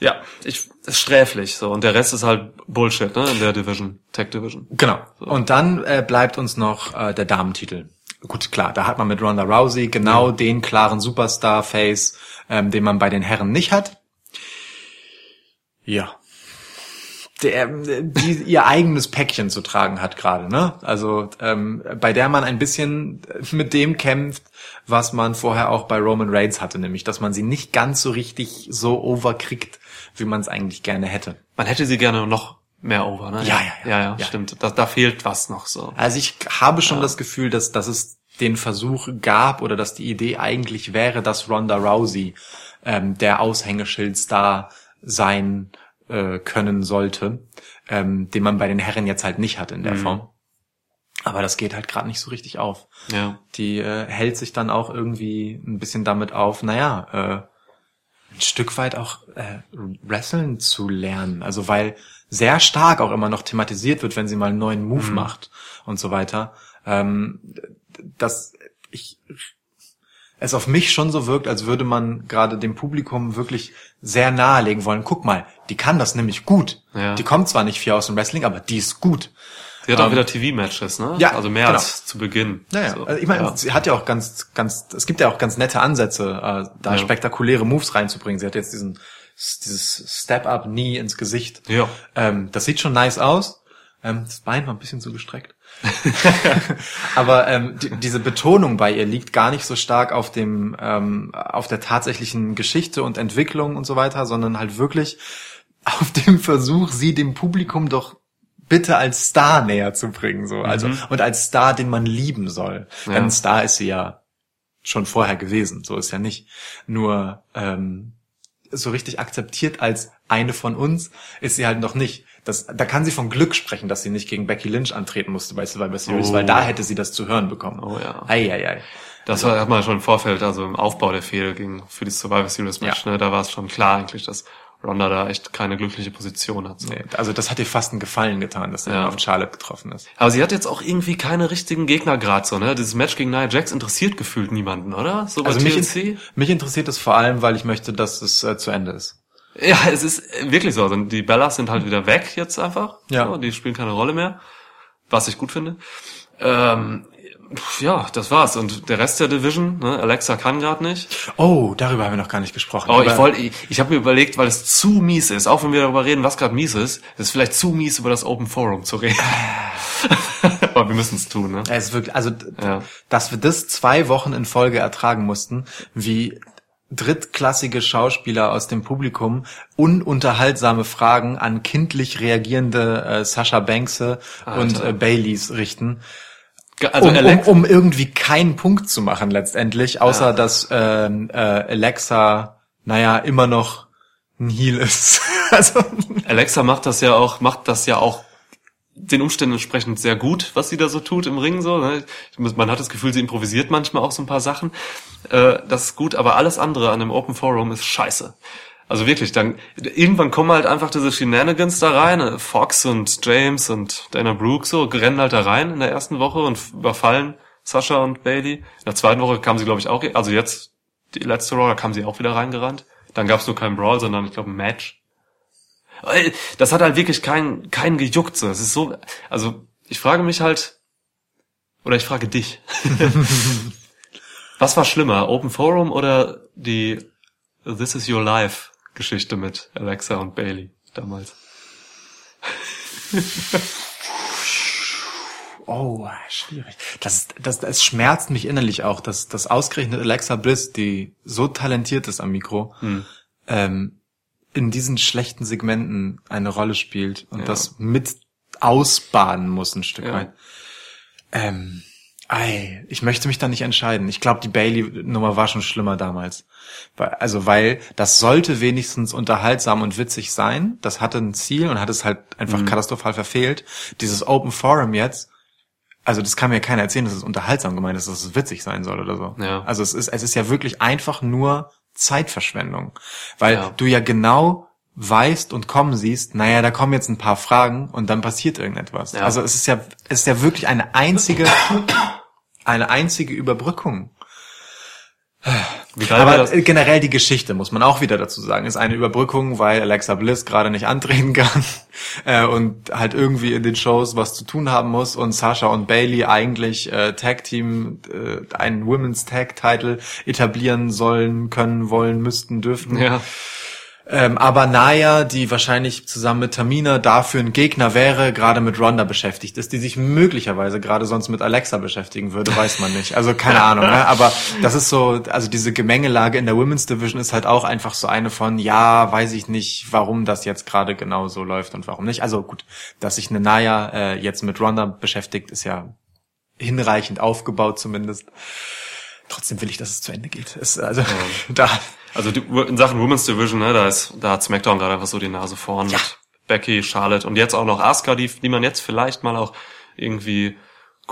ja, ich ist sträflich so und der Rest ist halt Bullshit, ne, in der Division, Tech Division. Genau. Und dann äh, bleibt uns noch äh, der Damentitel. Gut, klar, da hat man mit Ronda Rousey genau den klaren Superstar-Face, ähm, den man bei den Herren nicht hat. Ja. Der, die ihr eigenes Päckchen zu tragen hat gerade, ne? Also ähm, bei der man ein bisschen mit dem kämpft, was man vorher auch bei Roman Reigns hatte, nämlich, dass man sie nicht ganz so richtig so overkriegt, wie man es eigentlich gerne hätte. Man hätte sie gerne noch mehr over, ne? Ja, ja, ja. Ja, ja, Ja. stimmt. Da, da fehlt was noch so. Also ich habe schon das Gefühl, dass, dass es den Versuch gab oder dass die Idee eigentlich wäre, dass Ronda Rousey ähm, der Aushängeschild-Star sein äh, können sollte, ähm, den man bei den Herren jetzt halt nicht hat in der Form. Aber das geht halt gerade nicht so richtig auf. Ja. Die äh, hält sich dann auch irgendwie ein bisschen damit auf, naja, äh, ein Stück weit auch äh, wrestlen zu lernen. Also weil sehr stark auch immer noch thematisiert wird, wenn sie mal einen neuen Move macht und so weiter. Ähm, dass ich es auf mich schon so wirkt, als würde man gerade dem Publikum wirklich sehr nahelegen wollen. Guck mal, die kann das nämlich gut. Ja. Die kommt zwar nicht viel aus dem Wrestling, aber die ist gut. Sie hat auch Ähm, wieder TV-Matches, ne? ja, Also mehr genau. als zu Beginn. Naja, So, also ich meine, ja. sie hat ja auch ganz, ganz, es gibt ja auch ganz nette Ansätze, äh, da Ja. spektakuläre Moves reinzubringen. Sie hat jetzt diesen, dieses Step-Up-Knee ins Gesicht. Ja. Ähm, das sieht schon nice aus. Ähm, das Bein war ein bisschen zu gestreckt. Aber ähm, die, diese Betonung bei ihr liegt gar nicht so stark auf dem, ähm, auf der tatsächlichen Geschichte und Entwicklung und so weiter, sondern halt wirklich auf dem Versuch, sie dem Publikum doch bitte als Star näher zu bringen, so. Also, und als Star, den man lieben soll. Ja. Denn ein Star ist sie ja schon vorher gewesen, so ist ja nicht. Nur, ähm, so richtig akzeptiert als eine von uns ist sie halt noch nicht. Das, da kann sie von Glück sprechen, dass sie nicht gegen Becky Lynch antreten musste bei Survivor Series, Oh. weil da hätte sie das zu hören bekommen. Oh ja. Ei, ei, ei. Das war, hat man schon im Vorfeld, also im Aufbau der Fehde ging für die Survivor Series Match, Ja. ne, da war es schon klar eigentlich, dass Ronda da echt keine glückliche Position hat. So. Nee, also das hat ihr fast einen Gefallen getan, dass sie Ja. auf Charlotte getroffen ist. Aber sie hat jetzt auch irgendwie keine richtigen Gegner grad so, ne? Dieses Match gegen Nia Jax interessiert gefühlt niemanden, oder? So bei Also mich, in, mich interessiert es vor allem, weil ich möchte, dass es äh, zu Ende ist. Ja, es ist wirklich so. Also die Bellas sind halt wieder weg jetzt einfach. Ja. So, die spielen keine Rolle mehr. Was ich gut finde. Ähm, ja, das war's. Und der Rest der Division, ne? Alexa kann gerade nicht. Oh, darüber haben wir noch gar nicht gesprochen. Oh, ich wollte, ich, ich habe mir überlegt, weil es zu mies ist, auch wenn wir darüber reden, was gerade mies ist, ist es vielleicht zu mies, über das Open Forum zu reden. Aber wir müssen es tun, ne? Es ist wirklich, also, Ja. dass wir das zwei Wochen in Folge ertragen mussten, wie drittklassige Schauspieler aus dem Publikum ununterhaltsame Fragen an kindlich reagierende äh, Sascha Bankse und Alter. äh, Baileys richten, Also um, um, Alex, um irgendwie keinen Punkt zu machen letztendlich, außer Ja. dass ähm, äh, Alexa, naja, immer noch ein Heel ist. also, Alexa macht das ja auch, macht das ja auch den Umständen entsprechend sehr gut, was sie da so tut im Ring so. Ne? Man hat das Gefühl, sie improvisiert manchmal auch so ein paar Sachen. Äh, das ist gut, aber alles andere an dem Open Forum ist scheiße. Also wirklich, dann irgendwann kommen halt einfach diese Shenanigans da rein. äh, Fox und James und Dana Brooke so rennen halt da rein in der ersten Woche und überfallen Sascha und Bailey. In der zweiten Woche kamen sie, glaube ich, auch, also jetzt die letzte Raw, da kamen sie auch wieder reingerannt. Dann gab es nur keinen Brawl, sondern ich glaube ein Match. Ey, Das hat halt wirklich keinen keinen gejuckt. So. Es ist so, also ich frage mich halt, oder ich frage dich, was war schlimmer, Open Forum oder die This is Your Life Geschichte mit Alexa und Bailey damals? Oh, schwierig. Das, das, das schmerzt mich innerlich auch, dass, dass ausgerechnet Alexa Bliss, die so talentiert ist am Mikro, ähm, in diesen schlechten Segmenten eine Rolle spielt und Ja. das mit ausbaden muss ein Stück Ja. weit. Ähm, ei, ich möchte mich da nicht entscheiden. Ich glaube, die Bailey-Nummer war schon schlimmer damals. Also, weil das sollte wenigstens unterhaltsam und witzig sein. Das hatte ein Ziel und hat es halt Mhm. einfach katastrophal verfehlt. Dieses Open Forum jetzt, also das kann mir keiner erzählen, dass es unterhaltsam gemeint ist, dass es witzig sein soll oder so. Ja. Also es ist, es ist ja wirklich einfach nur Zeitverschwendung. Weil Ja. du ja genau weißt und kommen siehst, naja, da kommen jetzt ein paar Fragen und dann passiert irgendetwas. Ja. Also es ist ja, es ist ja wirklich eine einzige, eine einzige Überbrückung. Aber äh, generell die Geschichte, muss man auch wieder dazu sagen, ist eine Überbrückung, weil Alexa Bliss gerade nicht antreten kann äh, und halt irgendwie in den Shows was zu tun haben muss und Sasha und Bailey eigentlich äh, Tag Team, äh, einen Women's Tag Title etablieren sollen, können, wollen, müssten, dürften. Ja. Ähm, aber Naya, die wahrscheinlich zusammen mit Tamina dafür ein Gegner wäre, gerade mit Ronda beschäftigt ist, die sich möglicherweise gerade sonst mit Alexa beschäftigen würde, weiß man nicht. Also keine Ahnung, ne? aber das ist so, also diese Gemengelage in der Women's Division ist halt auch einfach so eine von, ja, weiß ich nicht, warum das jetzt gerade genau so läuft und warum nicht. Also gut, dass sich eine Naya äh, jetzt mit Ronda beschäftigt, ist ja hinreichend aufgebaut zumindest. Trotzdem will ich, dass es zu Ende geht. Es, also da Also die, in Sachen Women's Division, ne, da ist, da hat SmackDown gerade einfach so die Nase vorn Ja. mit Becky, Charlotte und jetzt auch noch Asuka, die, die man jetzt vielleicht mal auch irgendwie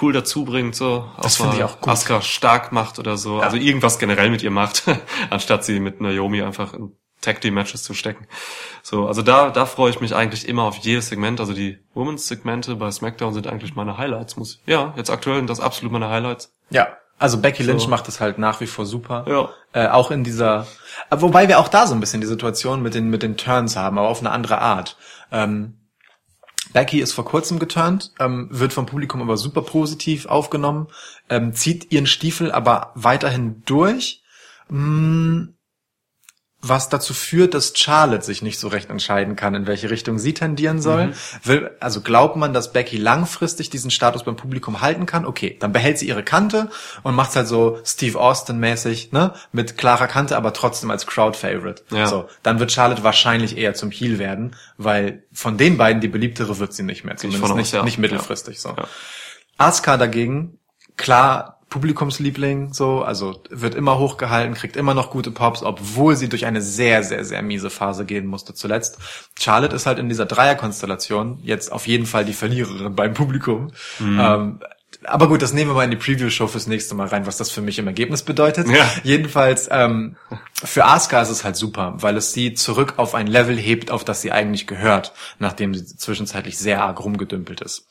cool dazu bringt, so. Das auch finde ich auch gut. Asuka stark macht oder so. Also irgendwas generell mit ihr macht, anstatt sie mit Naomi einfach in Tag Team Matches zu stecken. So, also da, da freue ich mich eigentlich immer auf jedes Segment. Also die Women's Segmente bei SmackDown sind eigentlich meine Highlights, muss, ja, jetzt aktuell sind das absolut meine Highlights. Ja, also Becky Lynch So. macht das halt nach wie vor super. Ja. Äh, auch in dieser, wobei wir auch da so ein bisschen die Situation mit den mit den Turns haben, aber auf eine andere Art. Ähm, Becky ist vor kurzem geturnt, ähm, wird vom Publikum aber super positiv aufgenommen, ähm, zieht ihren Stiefel aber weiterhin durch. Mm, was dazu führt, dass Charlotte sich nicht so recht entscheiden kann, in welche Richtung sie tendieren soll. Will, also glaubt man, dass Becky langfristig diesen Status beim Publikum halten kann? Okay, dann behält sie ihre Kante und macht's halt so Steve Austin-mäßig, ne? Mit klarer Kante, aber trotzdem als Crowd-Favorite. Ja. So, dann wird Charlotte wahrscheinlich eher zum Heel werden, weil von den beiden die beliebtere wird sie nicht mehr, zumindest von aus, nicht, ja. nicht mittelfristig. So. Ja. Asuka dagegen, klar, Publikumsliebling, so, also wird immer hochgehalten, kriegt immer noch gute Pops, obwohl sie durch eine sehr, sehr, sehr miese Phase gehen musste zuletzt. Charlotte ist halt in dieser Dreierkonstellation jetzt auf jeden Fall die Verliererin beim Publikum. Ähm, aber gut, das nehmen wir mal in die Preview-Show fürs nächste Mal rein, was das für mich im Ergebnis bedeutet. Ja. Jedenfalls, ähm, für Asuka ist es halt super, weil es sie zurück auf ein Level hebt, auf das sie eigentlich gehört, nachdem sie zwischenzeitlich sehr arg rumgedümpelt ist.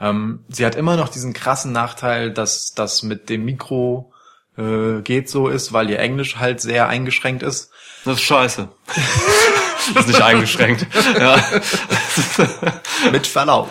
Ähm, sie hat immer noch diesen krassen Nachteil, dass das mit dem Mikro äh, geht so ist, weil ihr Englisch halt sehr eingeschränkt ist. Das ist scheiße. das ist nicht eingeschränkt. Ja. Mit Verlaub.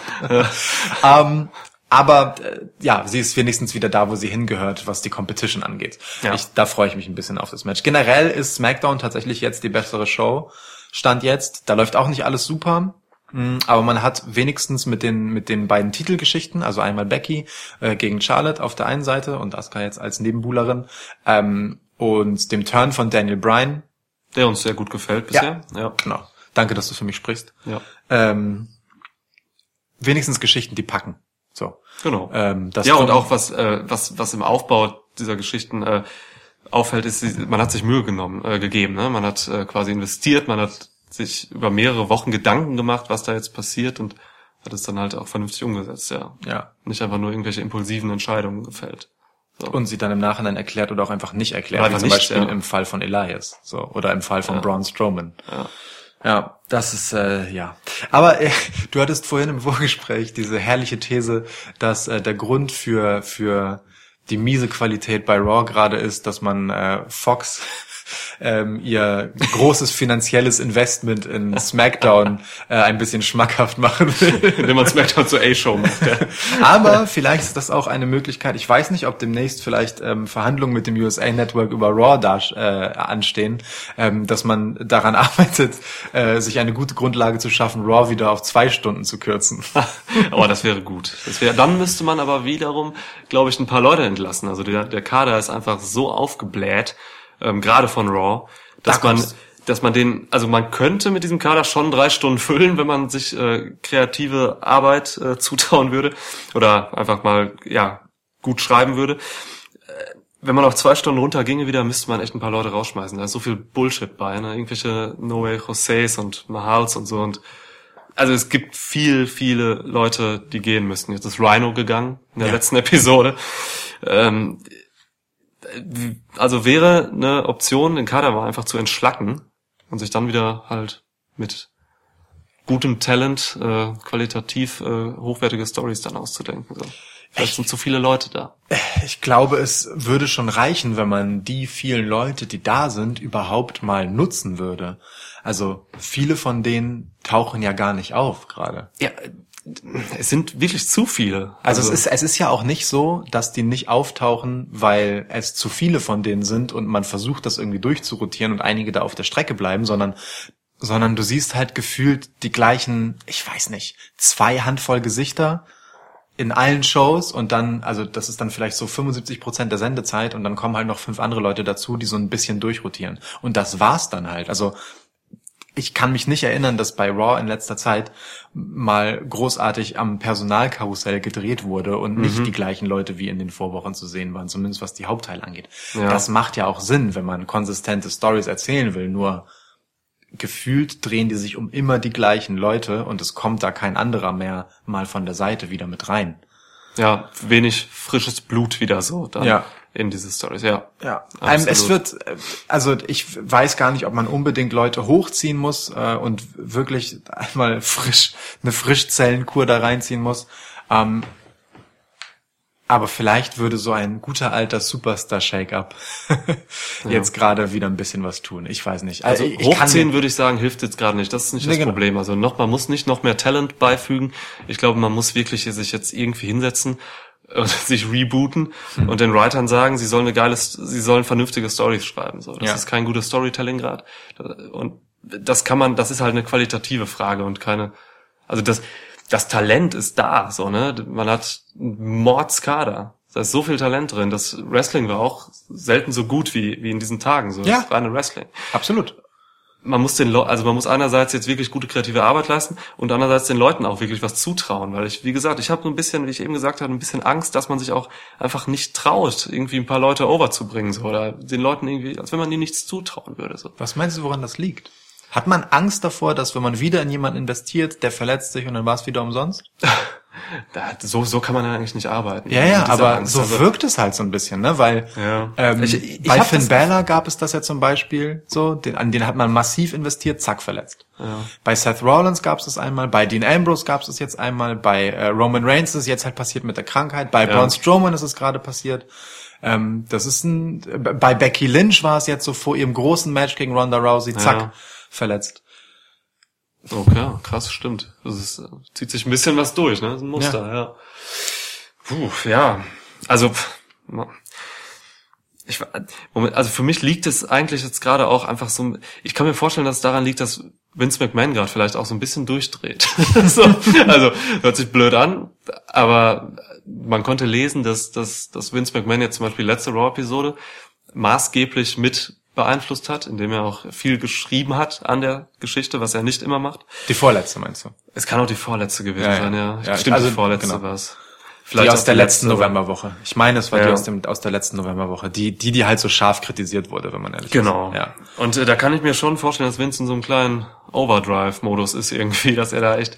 ähm, aber äh, ja, sie ist wenigstens wieder da, wo sie hingehört, was die Competition angeht. Ja. Ich, da freue ich mich ein bisschen auf das Match. Generell ist SmackDown tatsächlich jetzt die bessere Show. Stand jetzt. Da läuft auch nicht alles super. Mm, Aber man hat wenigstens mit den mit den beiden Titelgeschichten, also einmal Becky äh, gegen Charlotte auf der einen Seite und Asuka jetzt als Nebenbuhlerin ähm, und dem Turn von Daniel Bryan. Der uns sehr gut gefällt bisher. Ja. Genau. Danke, dass du für mich sprichst. Ja. Ähm, wenigstens Geschichten, die packen. Genau. Ähm, das ja, und auch was, äh, was, was im Aufbau dieser Geschichten äh, auffällt, ist, man hat sich Mühe genommen, äh, gegeben. Ne? Man hat äh, quasi investiert, man hat sich über mehrere Wochen Gedanken gemacht, was da jetzt passiert und hat es dann halt auch vernünftig umgesetzt, ja. Ja. Nicht einfach nur irgendwelche impulsiven Entscheidungen gefällt. So. Und sie dann im Nachhinein erklärt oder auch einfach nicht erklärt, Oder wie zum nicht, Beispiel ja. im Fall von Elias, so oder im Fall von Ja. Braun Strowman. Ja. Ja, das ist äh, ja. Aber äh, du hattest vorhin im Vorgespräch diese herrliche These, dass äh, der Grund für für die miese Qualität bei Raw gerade ist, dass man äh, Fox ähm, ihr großes finanzielles Investment in SmackDown äh, ein bisschen schmackhaft machen will. Indem man SmackDown zur A-Show macht. Ja. Aber vielleicht ist das auch eine Möglichkeit. Ich weiß nicht, ob demnächst vielleicht ähm, Verhandlungen mit dem USA Network über Raw da, äh, anstehen, ähm, dass man daran arbeitet, äh, sich eine gute Grundlage zu schaffen, Raw wieder auf zwei Stunden zu kürzen. Aber das wäre gut. Das wäre, dann müsste man aber wiederum, glaube ich, ein paar Leute entlassen. Also der, der Kader ist einfach so aufgebläht, ähm, gerade von Raw, dass Da man, dass man den, also man könnte mit diesem Kader schon drei Stunden füllen, wenn man sich äh, kreative Arbeit äh, zutrauen würde oder einfach mal ja gut schreiben würde. Äh, Wenn man auf zwei Stunden runterginge wieder, müsste man echt ein paar Leute rausschmeißen. Da ist so viel Bullshit bei, ne? Irgendwelche No Way Joses und Mahals und so und also es gibt viel, viele Leute, die gehen müssten. Jetzt ist Rhino gegangen in der Ja. letzten Episode. Ähm, also wäre eine Option, den Kader mal einfach zu entschlacken und sich dann wieder halt mit gutem Talent, äh, qualitativ äh, hochwertige Stories dann auszudenken. So. Vielleicht sind zu viele Leute da. Ich glaube, es würde schon reichen, wenn man die vielen Leute, die da sind, überhaupt mal nutzen würde. Also viele von denen tauchen ja gar nicht auf gerade. Ja, es sind wirklich zu viele. Also, es ist es ist ja auch nicht so, dass die nicht auftauchen, weil es zu viele von denen sind und man versucht das irgendwie durchzurotieren und einige da auf der Strecke bleiben, sondern sondern du siehst halt gefühlt die gleichen, ich weiß nicht, zwei Handvoll Gesichter in allen Shows und dann, also das ist dann vielleicht so 75 Prozent der Sendezeit und dann kommen halt noch fünf andere Leute dazu, die so ein bisschen durchrotieren. Und das war's dann halt. Also ich kann mich nicht erinnern, dass bei Raw in letzter Zeit mal großartig am Personalkarussell gedreht wurde und nicht die gleichen Leute wie in den Vorwochen zu sehen waren, zumindest was die Hauptteile angeht. Ja. Das macht ja auch Sinn, wenn man konsistente Stories erzählen will, nur gefühlt drehen die sich um immer die gleichen Leute und es kommt da kein anderer mehr mal von der Seite wieder mit rein. Ja wenig frisches Blut wieder so dann Ja. in diese Stories. Ja, Ja, Absolut. ähm, es wird, äh, also ich weiß gar nicht, ob man unbedingt Leute hochziehen muss äh, und wirklich einmal frisch eine Frischzellenkur da reinziehen muss. Ähm, aber vielleicht würde so ein guter alter Superstar-Shake-up jetzt gerade wieder ein bisschen was tun. Ich weiß nicht. Also kann hochziehen würde ich sagen, hilft jetzt gerade nicht. Das ist nicht Nee, das genau. Problem. Also noch, man muss nicht noch mehr Talent beifügen. Ich glaube, man muss wirklich sich jetzt irgendwie hinsetzen und sich rebooten und den Writern sagen, sie sollen eine geile, sie sollen vernünftige Stories schreiben. So, das Ja. ist kein gutes Storytelling gerade. Und das kann man, das ist halt eine qualitative Frage und keine, also das, das Talent ist da, so ne. Man hat Mordskader. Da ist so viel Talent drin. Das Wrestling war auch selten so gut wie wie in diesen Tagen. So Ja. das reine Wrestling Absolut. man muss den Leu also man muss einerseits jetzt wirklich gute kreative Arbeit leisten und andererseits den Leuten auch wirklich was zutrauen, weil ich wie gesagt, ich habe so ein bisschen, wie ich eben gesagt habe, ein bisschen Angst, dass man sich auch einfach nicht traut, irgendwie ein paar Leute overzubringen so oder den Leuten irgendwie, als wenn man ihnen nichts zutrauen würde so. Was meinst du, woran das liegt? Hat man Angst davor, dass wenn man wieder in jemanden investiert, der verletzt sich und dann war es wieder umsonst? So so kann man ja eigentlich nicht arbeiten. Ja, ja, aber Angst. so Also, wirkt es halt so ein bisschen, ne? Weil Ja. ähm, Ich- ich bei Finn Balor gab es das ja zum Beispiel so, den, an den hat man massiv investiert, zack, verletzt. Bei Seth Rollins gab es das einmal, bei Dean Ambrose gab es das jetzt einmal, bei äh, Roman Reigns ist es jetzt halt passiert mit der Krankheit, bei Braun Strowman ist es gerade passiert. Ähm, das ist ein, bei Becky Lynch war es jetzt so vor ihrem großen Match gegen Ronda Rousey, zack, Ja. Verletzt. Okay, krass, stimmt. Das ist, äh, zieht sich ein bisschen was durch, ne? Das ist ein Muster, ja. Puh, ja. Also, ich, Moment, also für mich liegt es eigentlich jetzt gerade auch einfach so, ich kann mir vorstellen, dass es daran liegt, dass Vince McMahon gerade vielleicht auch so ein bisschen durchdreht. so, also, hört sich blöd an, aber man konnte lesen, dass, dass, dass Vince McMahon jetzt zum Beispiel letzte Raw-Episode maßgeblich mit beeinflusst hat, indem er auch viel geschrieben hat an der Geschichte, was er nicht immer macht. Die vorletzte meinst du? Es kann auch die vorletzte gewesen Ja, sein, ja. Ja, Stimmt, also, die vorletzte genau. war es. die aus der letzten letzte, Novemberwoche. Ich meine, es war die Ja. aus, dem, aus der letzten Novemberwoche. Die, die, die halt so scharf kritisiert wurde, wenn man ehrlich Genau. ist. Ja. Und äh, da kann ich mir schon vorstellen, dass Vince in so einem kleinen Overdrive-Modus ist irgendwie, dass er da echt,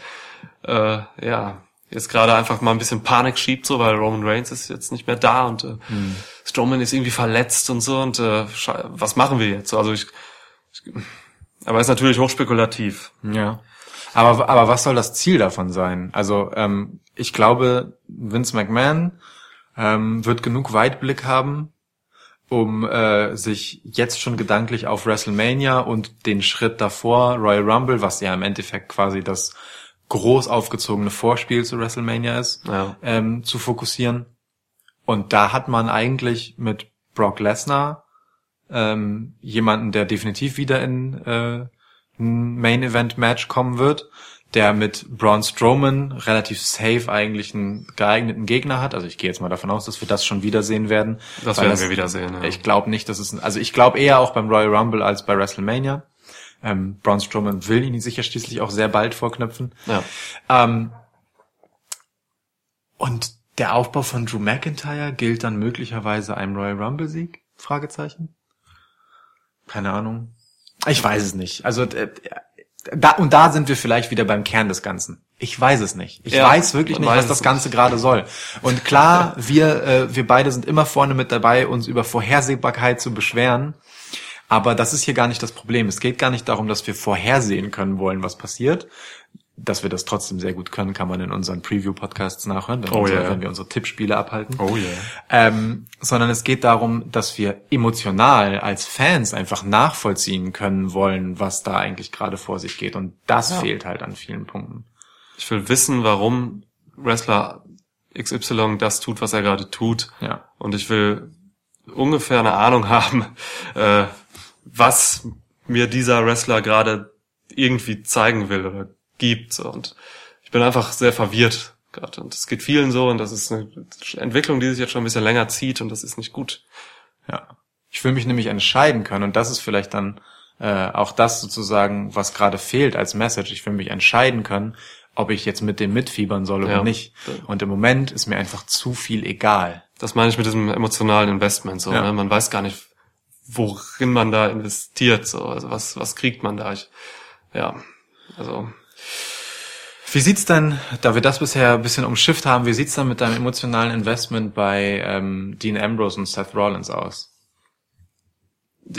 äh, ja, jetzt gerade einfach mal ein bisschen Panik schiebt, so, weil Roman Reigns ist jetzt nicht mehr da und äh, Hm. Strowman ist irgendwie verletzt und so und äh, was machen wir jetzt? So, Also ich, ich aber ist natürlich hochspekulativ. Ja. Aber, aber was soll das Ziel davon sein? Also ähm, ich glaube, Vince McMahon ähm, wird genug Weitblick haben, um äh, sich jetzt schon gedanklich auf WrestleMania und den Schritt davor, Royal Rumble, was ja im Endeffekt quasi das groß aufgezogene Vorspiel zu WrestleMania ist, Ja. ähm, zu fokussieren. Und da hat man eigentlich mit Brock Lesnar ähm, jemanden, der definitiv wieder in äh, ein Main Event Match kommen wird, der mit Braun Strowman relativ safe eigentlich einen geeigneten Gegner hat. Also ich gehe jetzt mal davon aus, dass wir das schon wiedersehen werden. Das werden wir wiedersehen, ja. Ich glaube nicht, dass es, also ich glaube eher auch beim Royal Rumble als bei WrestleMania. Ähm, Braun Strowman will ihn sicher schließlich auch sehr bald vorknöpfen. Ja. Ähm, und der Aufbau von Drew McIntyre gilt dann möglicherweise einem Royal Rumble Sieg? Fragezeichen. Keine Ahnung. Ich weiß es nicht. Also äh, da und da sind wir vielleicht wieder beim Kern des Ganzen. Ich weiß es nicht. Ich Ja, weiß wirklich nicht, weiß was das nicht. Ganze gerade soll. Und klar, wir äh, wir beide sind immer vorne mit dabei, uns über Vorhersehbarkeit zu beschweren. Aber das ist hier gar nicht das Problem. Es geht gar nicht darum, dass wir vorhersehen können wollen, was passiert. Dass wir das trotzdem sehr gut können, kann man in unseren Preview-Podcasts nachhören, wenn, Oh unsere, yeah. wenn wir unsere Tippspiele abhalten. Oh yeah. Ähm, sondern es geht darum, dass wir emotional als Fans einfach nachvollziehen können wollen, was da eigentlich gerade vor sich geht. Und das fehlt halt an vielen Punkten. Ich will wissen, warum Wrestler XY das tut, was er gerade tut. Ja. Und ich will ungefähr eine Ahnung haben, äh, was mir dieser Wrestler gerade irgendwie zeigen will oder gibt. Und ich bin einfach sehr verwirrt gerade. Und es geht vielen so und das ist eine Entwicklung, die sich jetzt schon ein bisschen länger zieht und das ist nicht gut. Ja. Ich will mich nämlich entscheiden können und das ist vielleicht dann äh, auch das sozusagen, was gerade fehlt als Message. Ich will mich entscheiden können, ob ich jetzt mit dem mitfiebern soll oder Ja. nicht. Und im Moment ist mir einfach zu viel egal. Das meine ich mit diesem emotionalen Investment. So, Ja. ne? Man weiß gar nicht, worin man da investiert. So. Also was, was kriegt man da? Ich, ja, also Wie sieht's denn, da wir das bisher ein bisschen umschifft haben, wie sieht's dann mit deinem emotionalen Investment bei ähm, Dean Ambrose und Seth Rollins aus?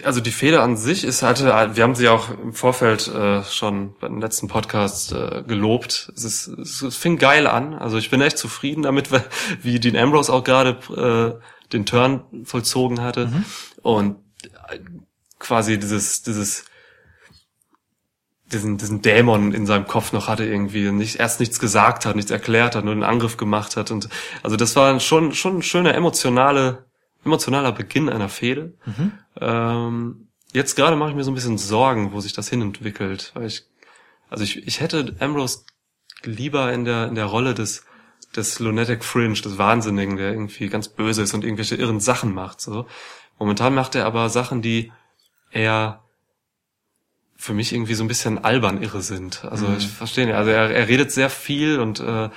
also die Fehde an sich ist halt, wir haben sie auch im Vorfeld äh, schon beim letzten Podcast äh, gelobt. Es, ist, es, fing geil an. Also ich bin echt zufrieden damit, wie Dean Ambrose auch gerade äh, den Turn vollzogen hatte und äh, quasi dieses dieses diesen, diesen Dämon in seinem Kopf noch hatte irgendwie, nicht, erst nichts gesagt hat, nichts erklärt hat, nur einen Angriff gemacht hat und, also das war schon, schon ein schöner emotionale, emotionaler Beginn einer Fehde. Ähm, jetzt gerade mache ich mir so ein bisschen Sorgen, wo sich das hinentwickelt, weil ich, also ich, ich hätte Ambrose lieber in der, in der Rolle des, des Lunatic Fringe, des Wahnsinnigen, der irgendwie ganz böse ist und irgendwelche irren Sachen macht, so. Momentan macht er aber Sachen, die eher für mich irgendwie so ein bisschen albern irre sind. Also ich verstehe nicht. Also er, er redet sehr viel und äh,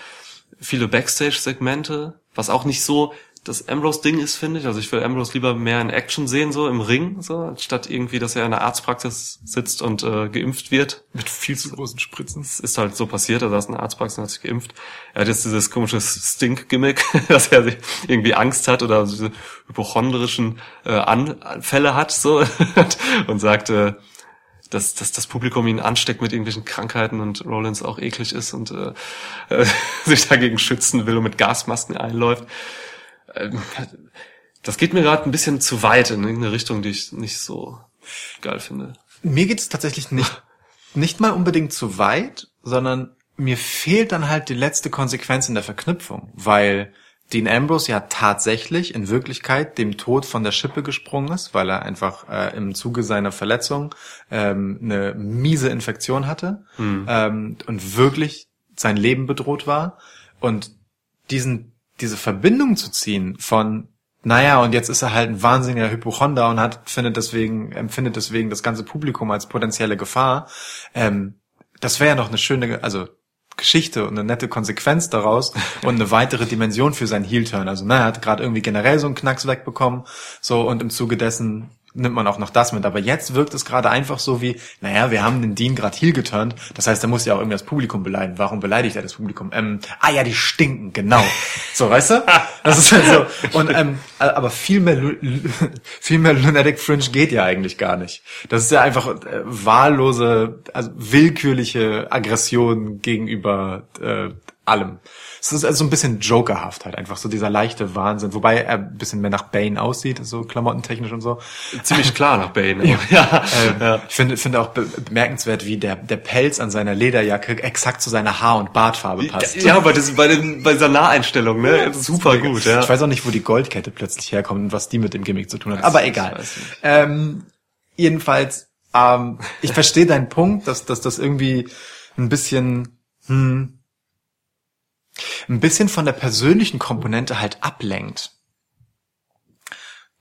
viele Backstage-Segmente, was auch nicht so das Ambrose-Ding ist, finde ich. Also ich will Ambrose lieber mehr in Action sehen, so im Ring, so, anstatt irgendwie, dass er in der Arztpraxis sitzt und äh, geimpft wird. Mit viel zu großen Spritzen. Das ist halt so passiert, er saß in der Arztpraxis und hat sich geimpft. Er hat jetzt dieses komische Stink-Gimmick, dass er sich irgendwie Angst hat oder diese hypochondrischen äh, Anfälle hat, so, und sagt, äh, dass, dass das Publikum ihn ansteckt mit irgendwelchen Krankheiten und Rollins auch eklig ist und äh, äh, sich dagegen schützen will und mit Gasmasken einläuft. Ähm, Das geht mir gerade ein bisschen zu weit in irgendeine Richtung, die ich nicht so geil finde. Mir geht es tatsächlich nicht, nicht mal unbedingt zu weit, sondern mir fehlt dann halt die letzte Konsequenz in der Verknüpfung, weil Dean Ambrose ja tatsächlich in Wirklichkeit dem Tod von der Schippe gesprungen ist, weil er einfach äh, im Zuge seiner Verletzung ähm, eine miese Infektion hatte ähm, und wirklich sein Leben bedroht war. Und diesen, diese Verbindung zu ziehen von naja, und jetzt ist er halt ein wahnsinniger Hypochonder und hat, findet deswegen, empfindet deswegen das ganze Publikum als potenzielle Gefahr. Ähm, das wäre ja noch eine schöne, also Geschichte und eine nette Konsequenz daraus und eine weitere Dimension für seinen Heel-Turn. Also, na, er hat gerade irgendwie generell so einen Knacks wegbekommen, so, und im Zuge dessen nimmt man auch noch das mit. Aber jetzt wirkt es gerade einfach so wie, naja, wir haben den Dean gerade heel geturnt. Das heißt, er muss ja auch irgendwie das Publikum beleidigen. Warum beleidigt er das Publikum? Ähm, ah ja, die stinken, genau. So, weißt du? Das ist halt so. Und, ähm, aber viel mehr, viel mehr Lunatic Fringe geht ja eigentlich gar nicht. Das ist ja einfach äh, wahllose, also willkürliche Aggression gegenüber äh, allem. Es ist also so ein bisschen Jokerhaft halt, einfach so dieser leichte Wahnsinn, wobei er ein bisschen mehr nach Bane aussieht, so klamottentechnisch und so. Ziemlich klar nach Bane. ja. Ähm, Ich finde, finde auch be bemerkenswert, wie der, der Pelz an seiner Lederjacke exakt zu seiner Haar- und Bartfarbe passt. Ja, bei, das, bei, den, bei dieser Naheinstellung, ne? Super gut, ja. Ich weiß auch nicht, wo die Goldkette plötzlich herkommt und was die mit dem Gimmick zu tun hat. Weiß Aber egal. Ähm, jedenfalls, ähm, ich verstehe deinen Punkt, dass, dass das irgendwie ein bisschen, hm, ein bisschen von der persönlichen Komponente halt ablenkt.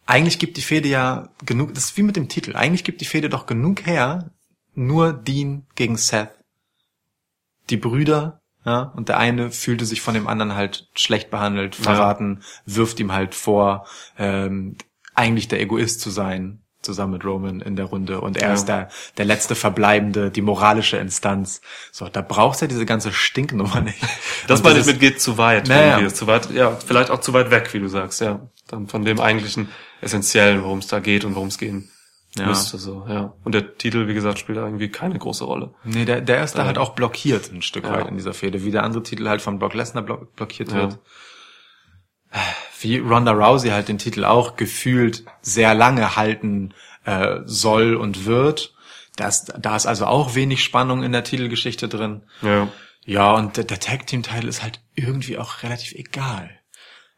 Eigentlich gibt die Fehde ja genug, das ist wie mit dem Titel, eigentlich gibt die Fehde doch genug her, nur Dean gegen Seth. Die Brüder, ja, und der eine fühlte sich von dem anderen halt schlecht behandelt, verraten, wirft ihm halt vor, ähm, eigentlich der Egoist zu sein, zusammen mit Roman in der Runde. Und er Ja. ist der, der letzte verbleibende, die moralische Instanz. So, da braucht er diese ganze Stinknummer nicht. Das meine ich mit geht zu weit. Naja. Ist zu weit, ja, vielleicht auch zu weit weg, wie du sagst, ja. Dann von dem eigentlichen Essentiellen, worum es da geht und worum es gehen Ja. müsste, so, ja. Und der Titel, wie gesagt, spielt da irgendwie keine große Rolle. Nee, der, der ist da halt auch blockiert ein Stück Ja. weit in dieser Fehde, wie der andere Titel halt von Brock Lesnar block blockiert Ja. wird. Wie Ronda Rousey halt den Titel auch gefühlt sehr lange halten äh, soll und wird. Da ist, da ist also auch wenig Spannung in der Titelgeschichte drin. Ja. Ja, und der, der Tag Team Titel ist halt irgendwie auch relativ egal.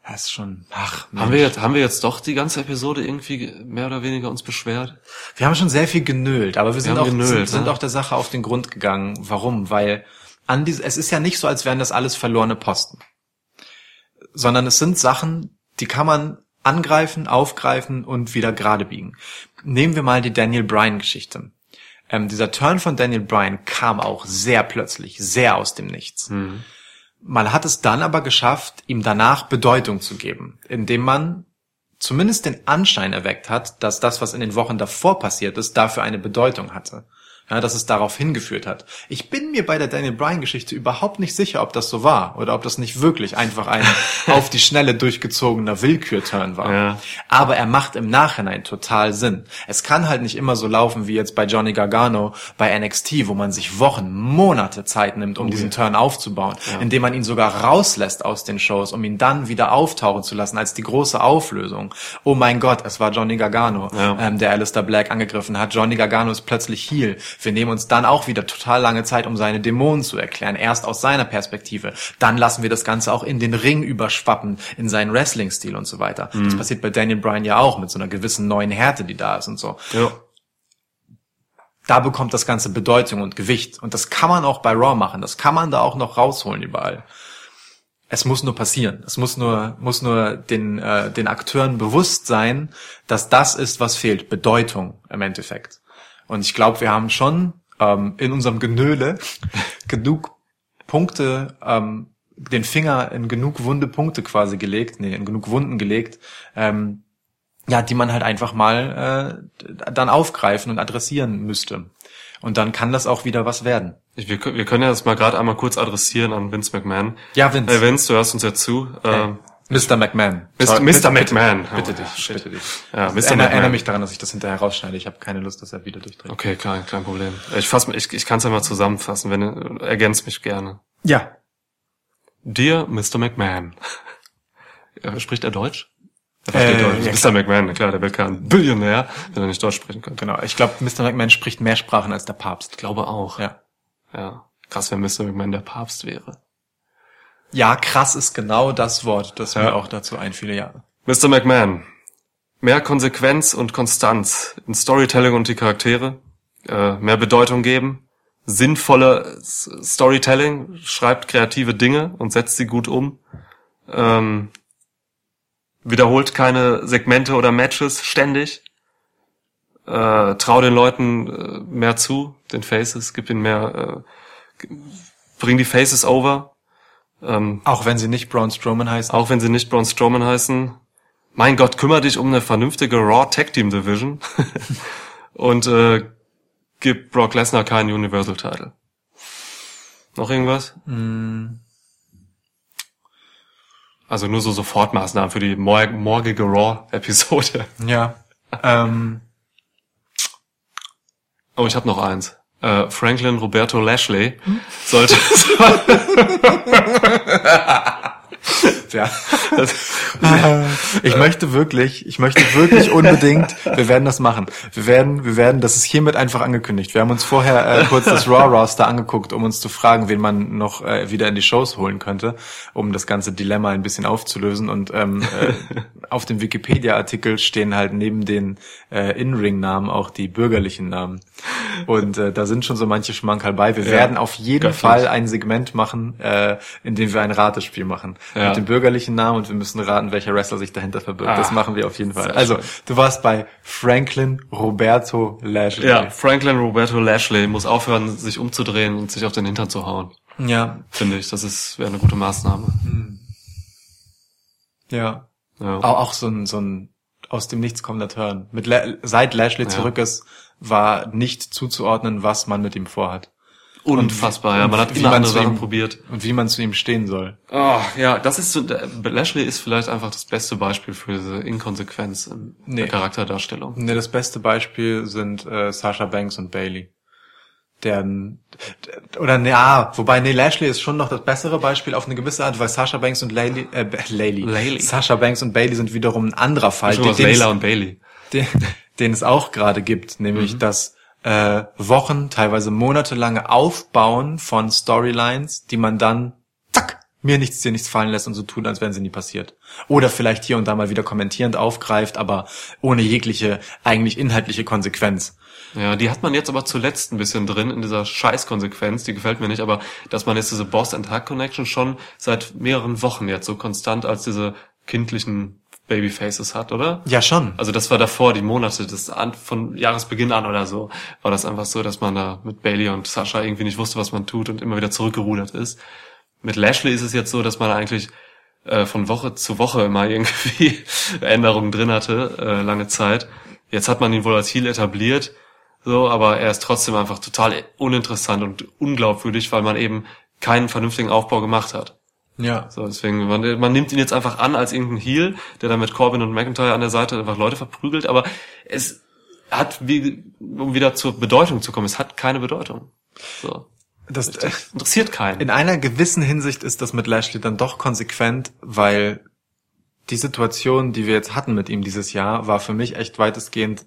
Das ist schon, ach, Haben wir Mensch. jetzt, haben wir jetzt doch die ganze Episode irgendwie mehr oder weniger uns beschwert? Wir haben schon sehr viel genölt, aber wir sind, haben auch, genölt, sind, sind ne? auch der Sache auf den Grund gegangen. Warum? Weil an diese, es ist ja nicht so, als wären das alles verlorene Posten. Sondern es sind Sachen, die kann man angreifen, aufgreifen und wieder gerade biegen. Nehmen wir mal die Daniel Bryan Geschichte. Ähm, dieser Turn von Daniel Bryan kam auch sehr plötzlich, sehr aus dem Nichts. Man hat es dann aber geschafft, ihm danach Bedeutung zu geben, indem man zumindest den Anschein erweckt hat, dass das, was in den Wochen davor passiert ist, dafür eine Bedeutung hatte. Ja, dass es darauf hingeführt hat. Ich bin mir bei der Daniel Bryan Geschichte überhaupt nicht sicher, ob das so war oder ob das nicht wirklich einfach ein auf die Schnelle durchgezogener Willkürturn war. Ja. Aber er macht im Nachhinein total Sinn. Es kann halt nicht immer so laufen wie jetzt bei Johnny Gargano bei NXT, wo man sich Wochen, Monate Zeit nimmt, um diesen Turn aufzubauen, indem man ihn sogar rauslässt aus den Shows, um ihn dann wieder auftauchen zu lassen als die große Auflösung. Oh mein Gott, es war Johnny Gargano, Ja. ähm, der Alistair Black angegriffen hat. Johnny Gargano ist plötzlich Heel. Wir nehmen uns dann auch wieder total lange Zeit, um seine Dämonen zu erklären. Erst aus seiner Perspektive. Dann lassen wir das Ganze auch in den Ring überschwappen, in seinen Wrestling-Stil und so weiter. Das passiert bei Daniel Bryan ja auch mit so einer gewissen neuen Härte, die da ist und so. Ja. Da bekommt das Ganze Bedeutung und Gewicht. Und das kann man auch bei Raw machen. Das kann man da auch noch rausholen überall. Es muss nur passieren. Es muss nur, muss nur den, äh, den Akteuren bewusst sein, dass das ist, was fehlt. Bedeutung im Endeffekt. Und ich glaube, wir haben schon ähm, in unserem Genöle genug Punkte, ähm, den Finger in genug wunde Punkte quasi gelegt, nee, in genug Wunden gelegt, ähm, ja, die man halt einfach mal äh, dann aufgreifen und adressieren müsste. Und dann kann das auch wieder was werden. Ich, wir, können- wir können ja das mal gerade einmal kurz adressieren an Vince McMahon. Ja, Vince. Hey Vince, du hörst uns ja zu. Ähm, Mr. McMahon. Mr. McMahon. Bitte Oh, dich, bitte dich. Ja, Mr. McMahon. erinnere mich daran, dass ich das hinterher rausschneide. Ich habe keine Lust, dass er wieder durchdreht. Okay, klar, kein Problem. Ich fass, ich, ich kann es ja mal zusammenfassen, wenn du ergänzt mich gerne. Ja. Dear Mr. McMahon. Ja, spricht er Deutsch? Er Äh, versteht ja, Deutsch. Mr. McMahon, na klar, der wird kein Billionär, wenn er nicht Deutsch sprechen könnte. Genau. Ich glaube, Mr. McMahon spricht mehr Sprachen als der Papst. Ich glaube auch. Ja. ja. Krass, wenn Mr. McMahon der Papst wäre. Ja, krass ist genau das Wort, das Ja. mir auch dazu einfiel, ja. Mr. McMahon. Mehr Konsequenz und Konstanz in Storytelling und die Charaktere. Äh, mehr Bedeutung geben. Sinnvolle Storytelling. Schreibt kreative Dinge und setzt sie gut um. Ähm, wiederholt keine Segmente oder Matches ständig. Äh, trau den Leuten äh, mehr zu, den Faces, gib ihnen mehr, äh, bring die Faces over. Ähm, Auch wenn sie nicht Braun Strowman heißen. auch wenn sie nicht Braun Strowman heißen. Mein Gott, kümmere dich um eine vernünftige Raw Tag Team Division und äh, gib Brock Lesnar keinen Universal Title. Noch irgendwas? Also nur so Sofortmaßnahmen für die mor morgige Raw-Episode. Ja. ähm, Oh, ich habe noch eins. Äh, Franklin Roberto Lashley sollte ja. ich möchte wirklich, ich möchte wirklich unbedingt, wir werden das machen. Wir werden, wir werden, das ist hiermit einfach angekündigt. Wir haben uns vorher äh, kurz das Raw Roster angeguckt, um uns zu fragen, wen man noch äh, wieder in die Shows holen könnte, um das ganze Dilemma ein bisschen aufzulösen. Und ähm, äh, auf dem Wikipedia-Artikel stehen halt neben den äh, In-Ring-Namen auch die bürgerlichen Namen. Und äh, da sind schon so manche Schmankerl bei. Wir Ja. werden auf jeden. Fall ein Segment machen, äh, in dem wir ein Ratespiel machen. Ja. Mit dem bürgerlichen Namen und wir müssen raten, welcher Wrestler sich dahinter verbirgt. Ah, das machen wir auf jeden Fall. Also, du warst bei Franklin Roberto Lashley. ja, Franklin Roberto Lashley muss aufhören, sich umzudrehen und sich auf den Hintern zu hauen. Ja, Finde ich, das ist wäre eine gute Maßnahme. ja. Ja. Auch, auch so ein, so ein aus dem Nichts kommender Turn. Mit La seit Lashley Ja. zurück ist, war nicht zuzuordnen, was man mit ihm vorhat. Unfassbar, ja. Man hat man andere Sachen ihm- probiert. Und wie man zu ihm stehen soll. Oh, ja, das ist so, der- Lashley ist vielleicht einfach das beste Beispiel für diese Inkonsequenz in Nee. der Charakterdarstellung. Ne, das beste Beispiel sind äh, Sasha Banks und Bailey. Deren oder ne, ah, wobei nee, Lashley ist schon noch das bessere Beispiel auf eine gewisse Art, weil Sasha Banks und Layli, äh, Layli, Layli. Sasha Banks und Bailey sind wiederum ein anderer Fall, was den, Layla es, und Bailey. den, den es auch gerade gibt, nämlich das äh, Wochen, teilweise monatelange Aufbauen von Storylines, die man dann zack mir nichts dir nichts fallen lässt und so tun, als wären sie nie passiert. Oder vielleicht hier und da mal wieder kommentierend aufgreift, aber ohne jegliche eigentlich inhaltliche Konsequenz. Ja, die hat man jetzt aber zuletzt ein bisschen drin in dieser Scheißkonsequenz, die gefällt mir nicht, aber dass man jetzt diese Boss and Hack Connection schon seit mehreren Wochen jetzt so konstant als diese kindlichen Babyfaces hat, oder? Ja, schon. Also das war davor, die Monate, das an, von Jahresbeginn an oder so, war das einfach so, dass man da mit Bailey und Sascha irgendwie nicht wusste, was man tut und immer wieder zurückgerudert ist. Mit Lashley ist es jetzt so, dass man eigentlich äh, von Woche zu Woche immer irgendwie Änderungen drin hatte, äh, lange Zeit. Jetzt hat man ihn wohl als Heel etabliert, so, aber er ist trotzdem einfach total uninteressant und unglaubwürdig, weil man eben keinen vernünftigen Aufbau gemacht hat. Ja. So, deswegen, man, man nimmt ihn jetzt einfach an als irgendein Heel, der dann mit Corbin und McIntyre an der Seite einfach Leute verprügelt, aber es hat, wie, um wieder zur Bedeutung zu kommen, es hat keine Bedeutung. So. Das, äh, Interessiert keinen. in einer gewissen Hinsicht ist das mit Lashley dann doch konsequent, weil die Situation, die wir jetzt hatten mit ihm dieses Jahr, war für mich echt weitestgehend,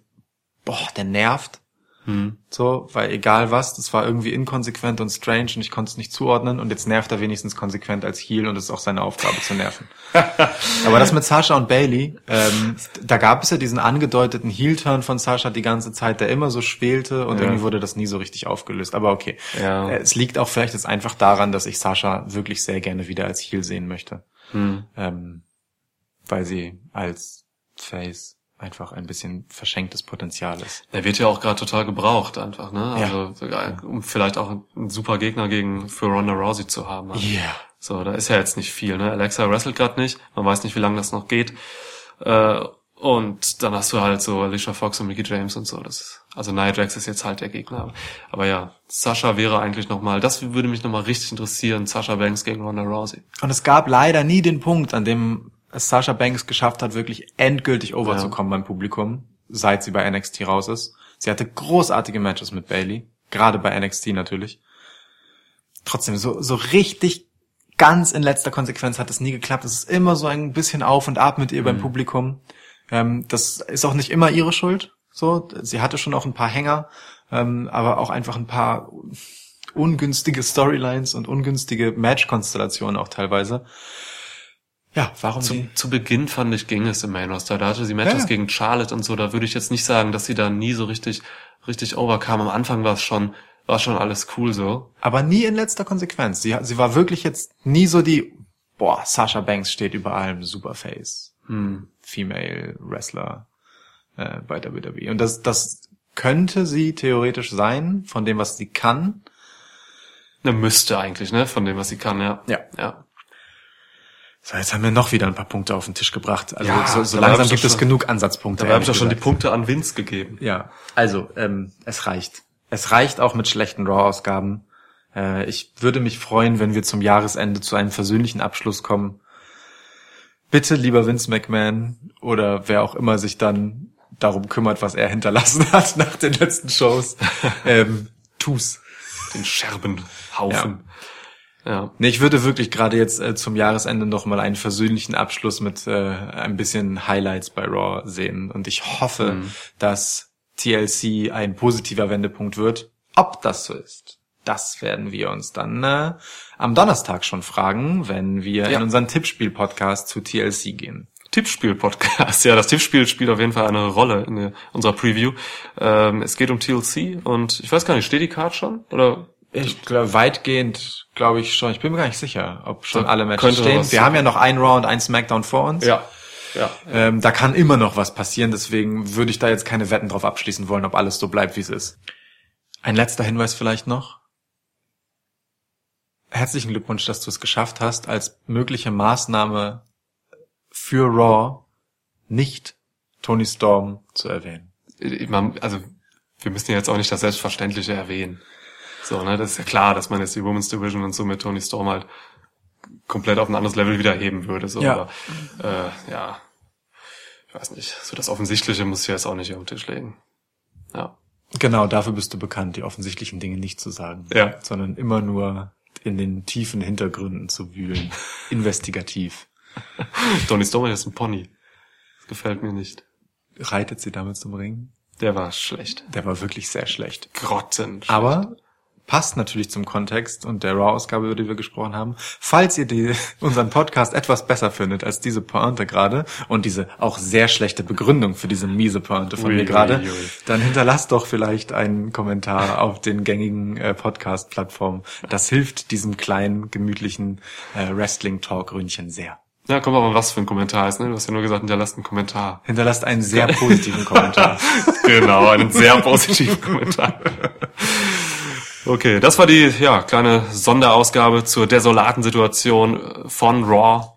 boah, der nervt. So, weil egal was, das war irgendwie inkonsequent und strange und ich konnte es nicht zuordnen und jetzt nervt er wenigstens konsequent als Heel und es ist auch seine Aufgabe zu nerven. Aber das mit Sasha und Bailey, ähm, da gab es ja diesen angedeuteten Heel-Turn von Sasha die ganze Zeit, der immer so schwelte und Ja. irgendwie wurde das nie so richtig aufgelöst. Aber okay. Ja. Äh, Es liegt auch vielleicht jetzt einfach daran, dass ich Sasha wirklich sehr gerne wieder als Heel sehen möchte. Hm. Ähm, weil sie als Face einfach ein bisschen verschenktes Potenzial ist. Er wird ja auch gerade total gebraucht einfach, ne? Ja. Also sogar, um vielleicht auch einen super Gegner gegen für Ronda Rousey zu haben. Also, Yeah. So, da ist ja jetzt nicht viel, ne? Alexa wrestelt gerade nicht, man weiß nicht, wie lange das noch geht. Äh, und dann hast du halt so Alicia Fox und Mickey James und so. Das ist, also Nia Jax ist jetzt halt der Gegner. Aber ja, Sascha wäre eigentlich nochmal, das würde mich nochmal richtig interessieren, Sascha Banks gegen Ronda Rousey. Und es gab leider nie den Punkt, an dem Sasha Banks geschafft hat, wirklich endgültig overzukommen beim Publikum, seit sie bei NXT raus ist. Sie hatte großartige Matches mit Bailey, gerade bei NXT natürlich. Trotzdem, so, so richtig ganz in letzter Konsequenz hat es nie geklappt. Es ist immer so ein bisschen auf und ab mit ihr beim Publikum. Ähm, das ist auch nicht immer ihre Schuld. So, sie hatte schon auch ein paar Hänger, ähm, aber auch einfach ein paar ungünstige Storylines und ungünstige Match-Konstellationen auch teilweise. Ja, warum Zu, zu Beginn fand ich, ging es im Main Roster. Da hatte sie Matches ja. gegen Charlotte und so. Da würde ich jetzt nicht sagen, dass sie da nie so richtig, richtig overkam. Am Anfang war es schon, war schon alles cool so. Aber nie in letzter Konsequenz. Sie, sie war wirklich jetzt nie so die, boah, Sasha Banks steht über allem, Superface, Hm. Female Wrestler äh, bei WWE. Und das, das könnte sie theoretisch sein, von dem, was sie kann. Ne, müsste eigentlich, ne, von dem, was sie kann, ja. Ja. Ja. So, jetzt haben wir noch wieder ein paar Punkte auf den Tisch gebracht. Also Ja, so, so langsam gibt doch es schon- genug Ansatzpunkte. Dabei habe ich auch schon die. Punkte an Vince gegeben. Ja, also ähm, es reicht. Es reicht auch mit schlechten Raw-Ausgaben. Äh, ich würde mich freuen, wenn wir zum Jahresende zu einem versöhnlichen Abschluss kommen. Bitte, lieber Vince McMahon oder wer auch immer sich dann darum kümmert, was er hinterlassen hat nach den letzten Shows, ähm, tu's. Den Scherbenhaufen. Ja. Nee, ich würde wirklich gerade jetzt äh, zum Jahresende noch mal einen versöhnlichen Abschluss mit äh, ein bisschen Highlights bei Raw sehen. Und ich hoffe, dass TLC ein positiver Wendepunkt wird. Ob das so ist, das werden wir uns dann äh, am Donnerstag schon fragen, wenn wir Ja. in unseren Tippspiel-Podcast zu TLC gehen. Tippspiel-Podcast. Ja, das Tippspiel spielt auf jeden Fall eine Rolle in unserer Preview. Ähm, es geht um TLC und ich weiß gar nicht, steht die Card schon? Oder Ich glaube, weitgehend glaube ich schon. Ich bin mir gar nicht sicher, ob schon Da alle Matches stehen. Wir sein. haben ja noch ein Raw und ein Smackdown vor uns. Ja. Ja. Ähm, da kann immer noch was passieren, deswegen würde ich da jetzt keine Wetten drauf abschließen wollen, ob alles so bleibt, wie es ist. Ein letzter Hinweis vielleicht noch. Herzlichen Glückwunsch, dass du es geschafft hast, als mögliche Maßnahme für Raw nicht Tony Storm zu erwähnen. Also wir müssen jetzt auch nicht das Selbstverständliche erwähnen. So, ne, das ist ja klar, dass man jetzt die Women's Division und so mit Tony Storm halt komplett auf ein anderes Level wieder heben würde. So, Ja. aber äh, ja, ich weiß nicht, so das Offensichtliche muss ich jetzt auch nicht auf den Tisch legen. Ja. Genau, dafür bist du bekannt, die offensichtlichen Dinge nicht zu sagen, Ja. sondern immer nur in den tiefen Hintergründen zu wühlen, investigativ. Tony Storm ist ein Pony. Das gefällt mir nicht. Reitet sie damit zum Ring? Der war schlecht. Der war wirklich sehr schlecht. Grotten. Aber passt natürlich zum Kontext und der Raw-Ausgabe, über die wir gesprochen haben. Falls ihr die, unseren Podcast etwas besser findet als diese Pointe gerade und diese auch sehr schlechte Begründung für diese miese Pointe von Ui, mir gerade, ui, ui. dann hinterlasst doch vielleicht einen Kommentar auf den gängigen äh, Podcast-Plattformen. Das hilft diesem kleinen, gemütlichen äh, Wrestling-Talk-Ründchen sehr. Ja, komm aber was für ein Kommentar ist, ne? Du hast ja nur gesagt, hinterlasst einen Kommentar. Hinterlasst einen sehr positiven Kommentar. genau, einen sehr positiven Kommentar. Okay, das war die ja, kleine Sonderausgabe zur desolaten Situation von Raw.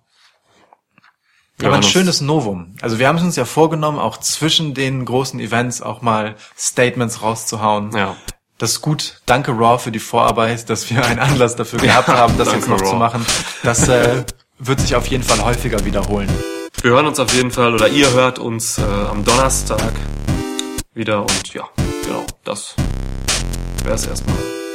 Wir Aber ein schönes Novum. Also wir haben es uns ja vorgenommen, auch zwischen den großen Events auch mal Statements rauszuhauen. Ja. Das ist gut. Danke Raw für die Vorarbeit, dass wir einen Anlass dafür gehabt haben, das jetzt noch Raw. zu machen. Das äh, wird sich auf jeden Fall häufiger wiederholen. Wir hören uns auf jeden Fall, oder ihr hört uns äh, am Donnerstag wieder und ja, genau, das wäre es erstmal.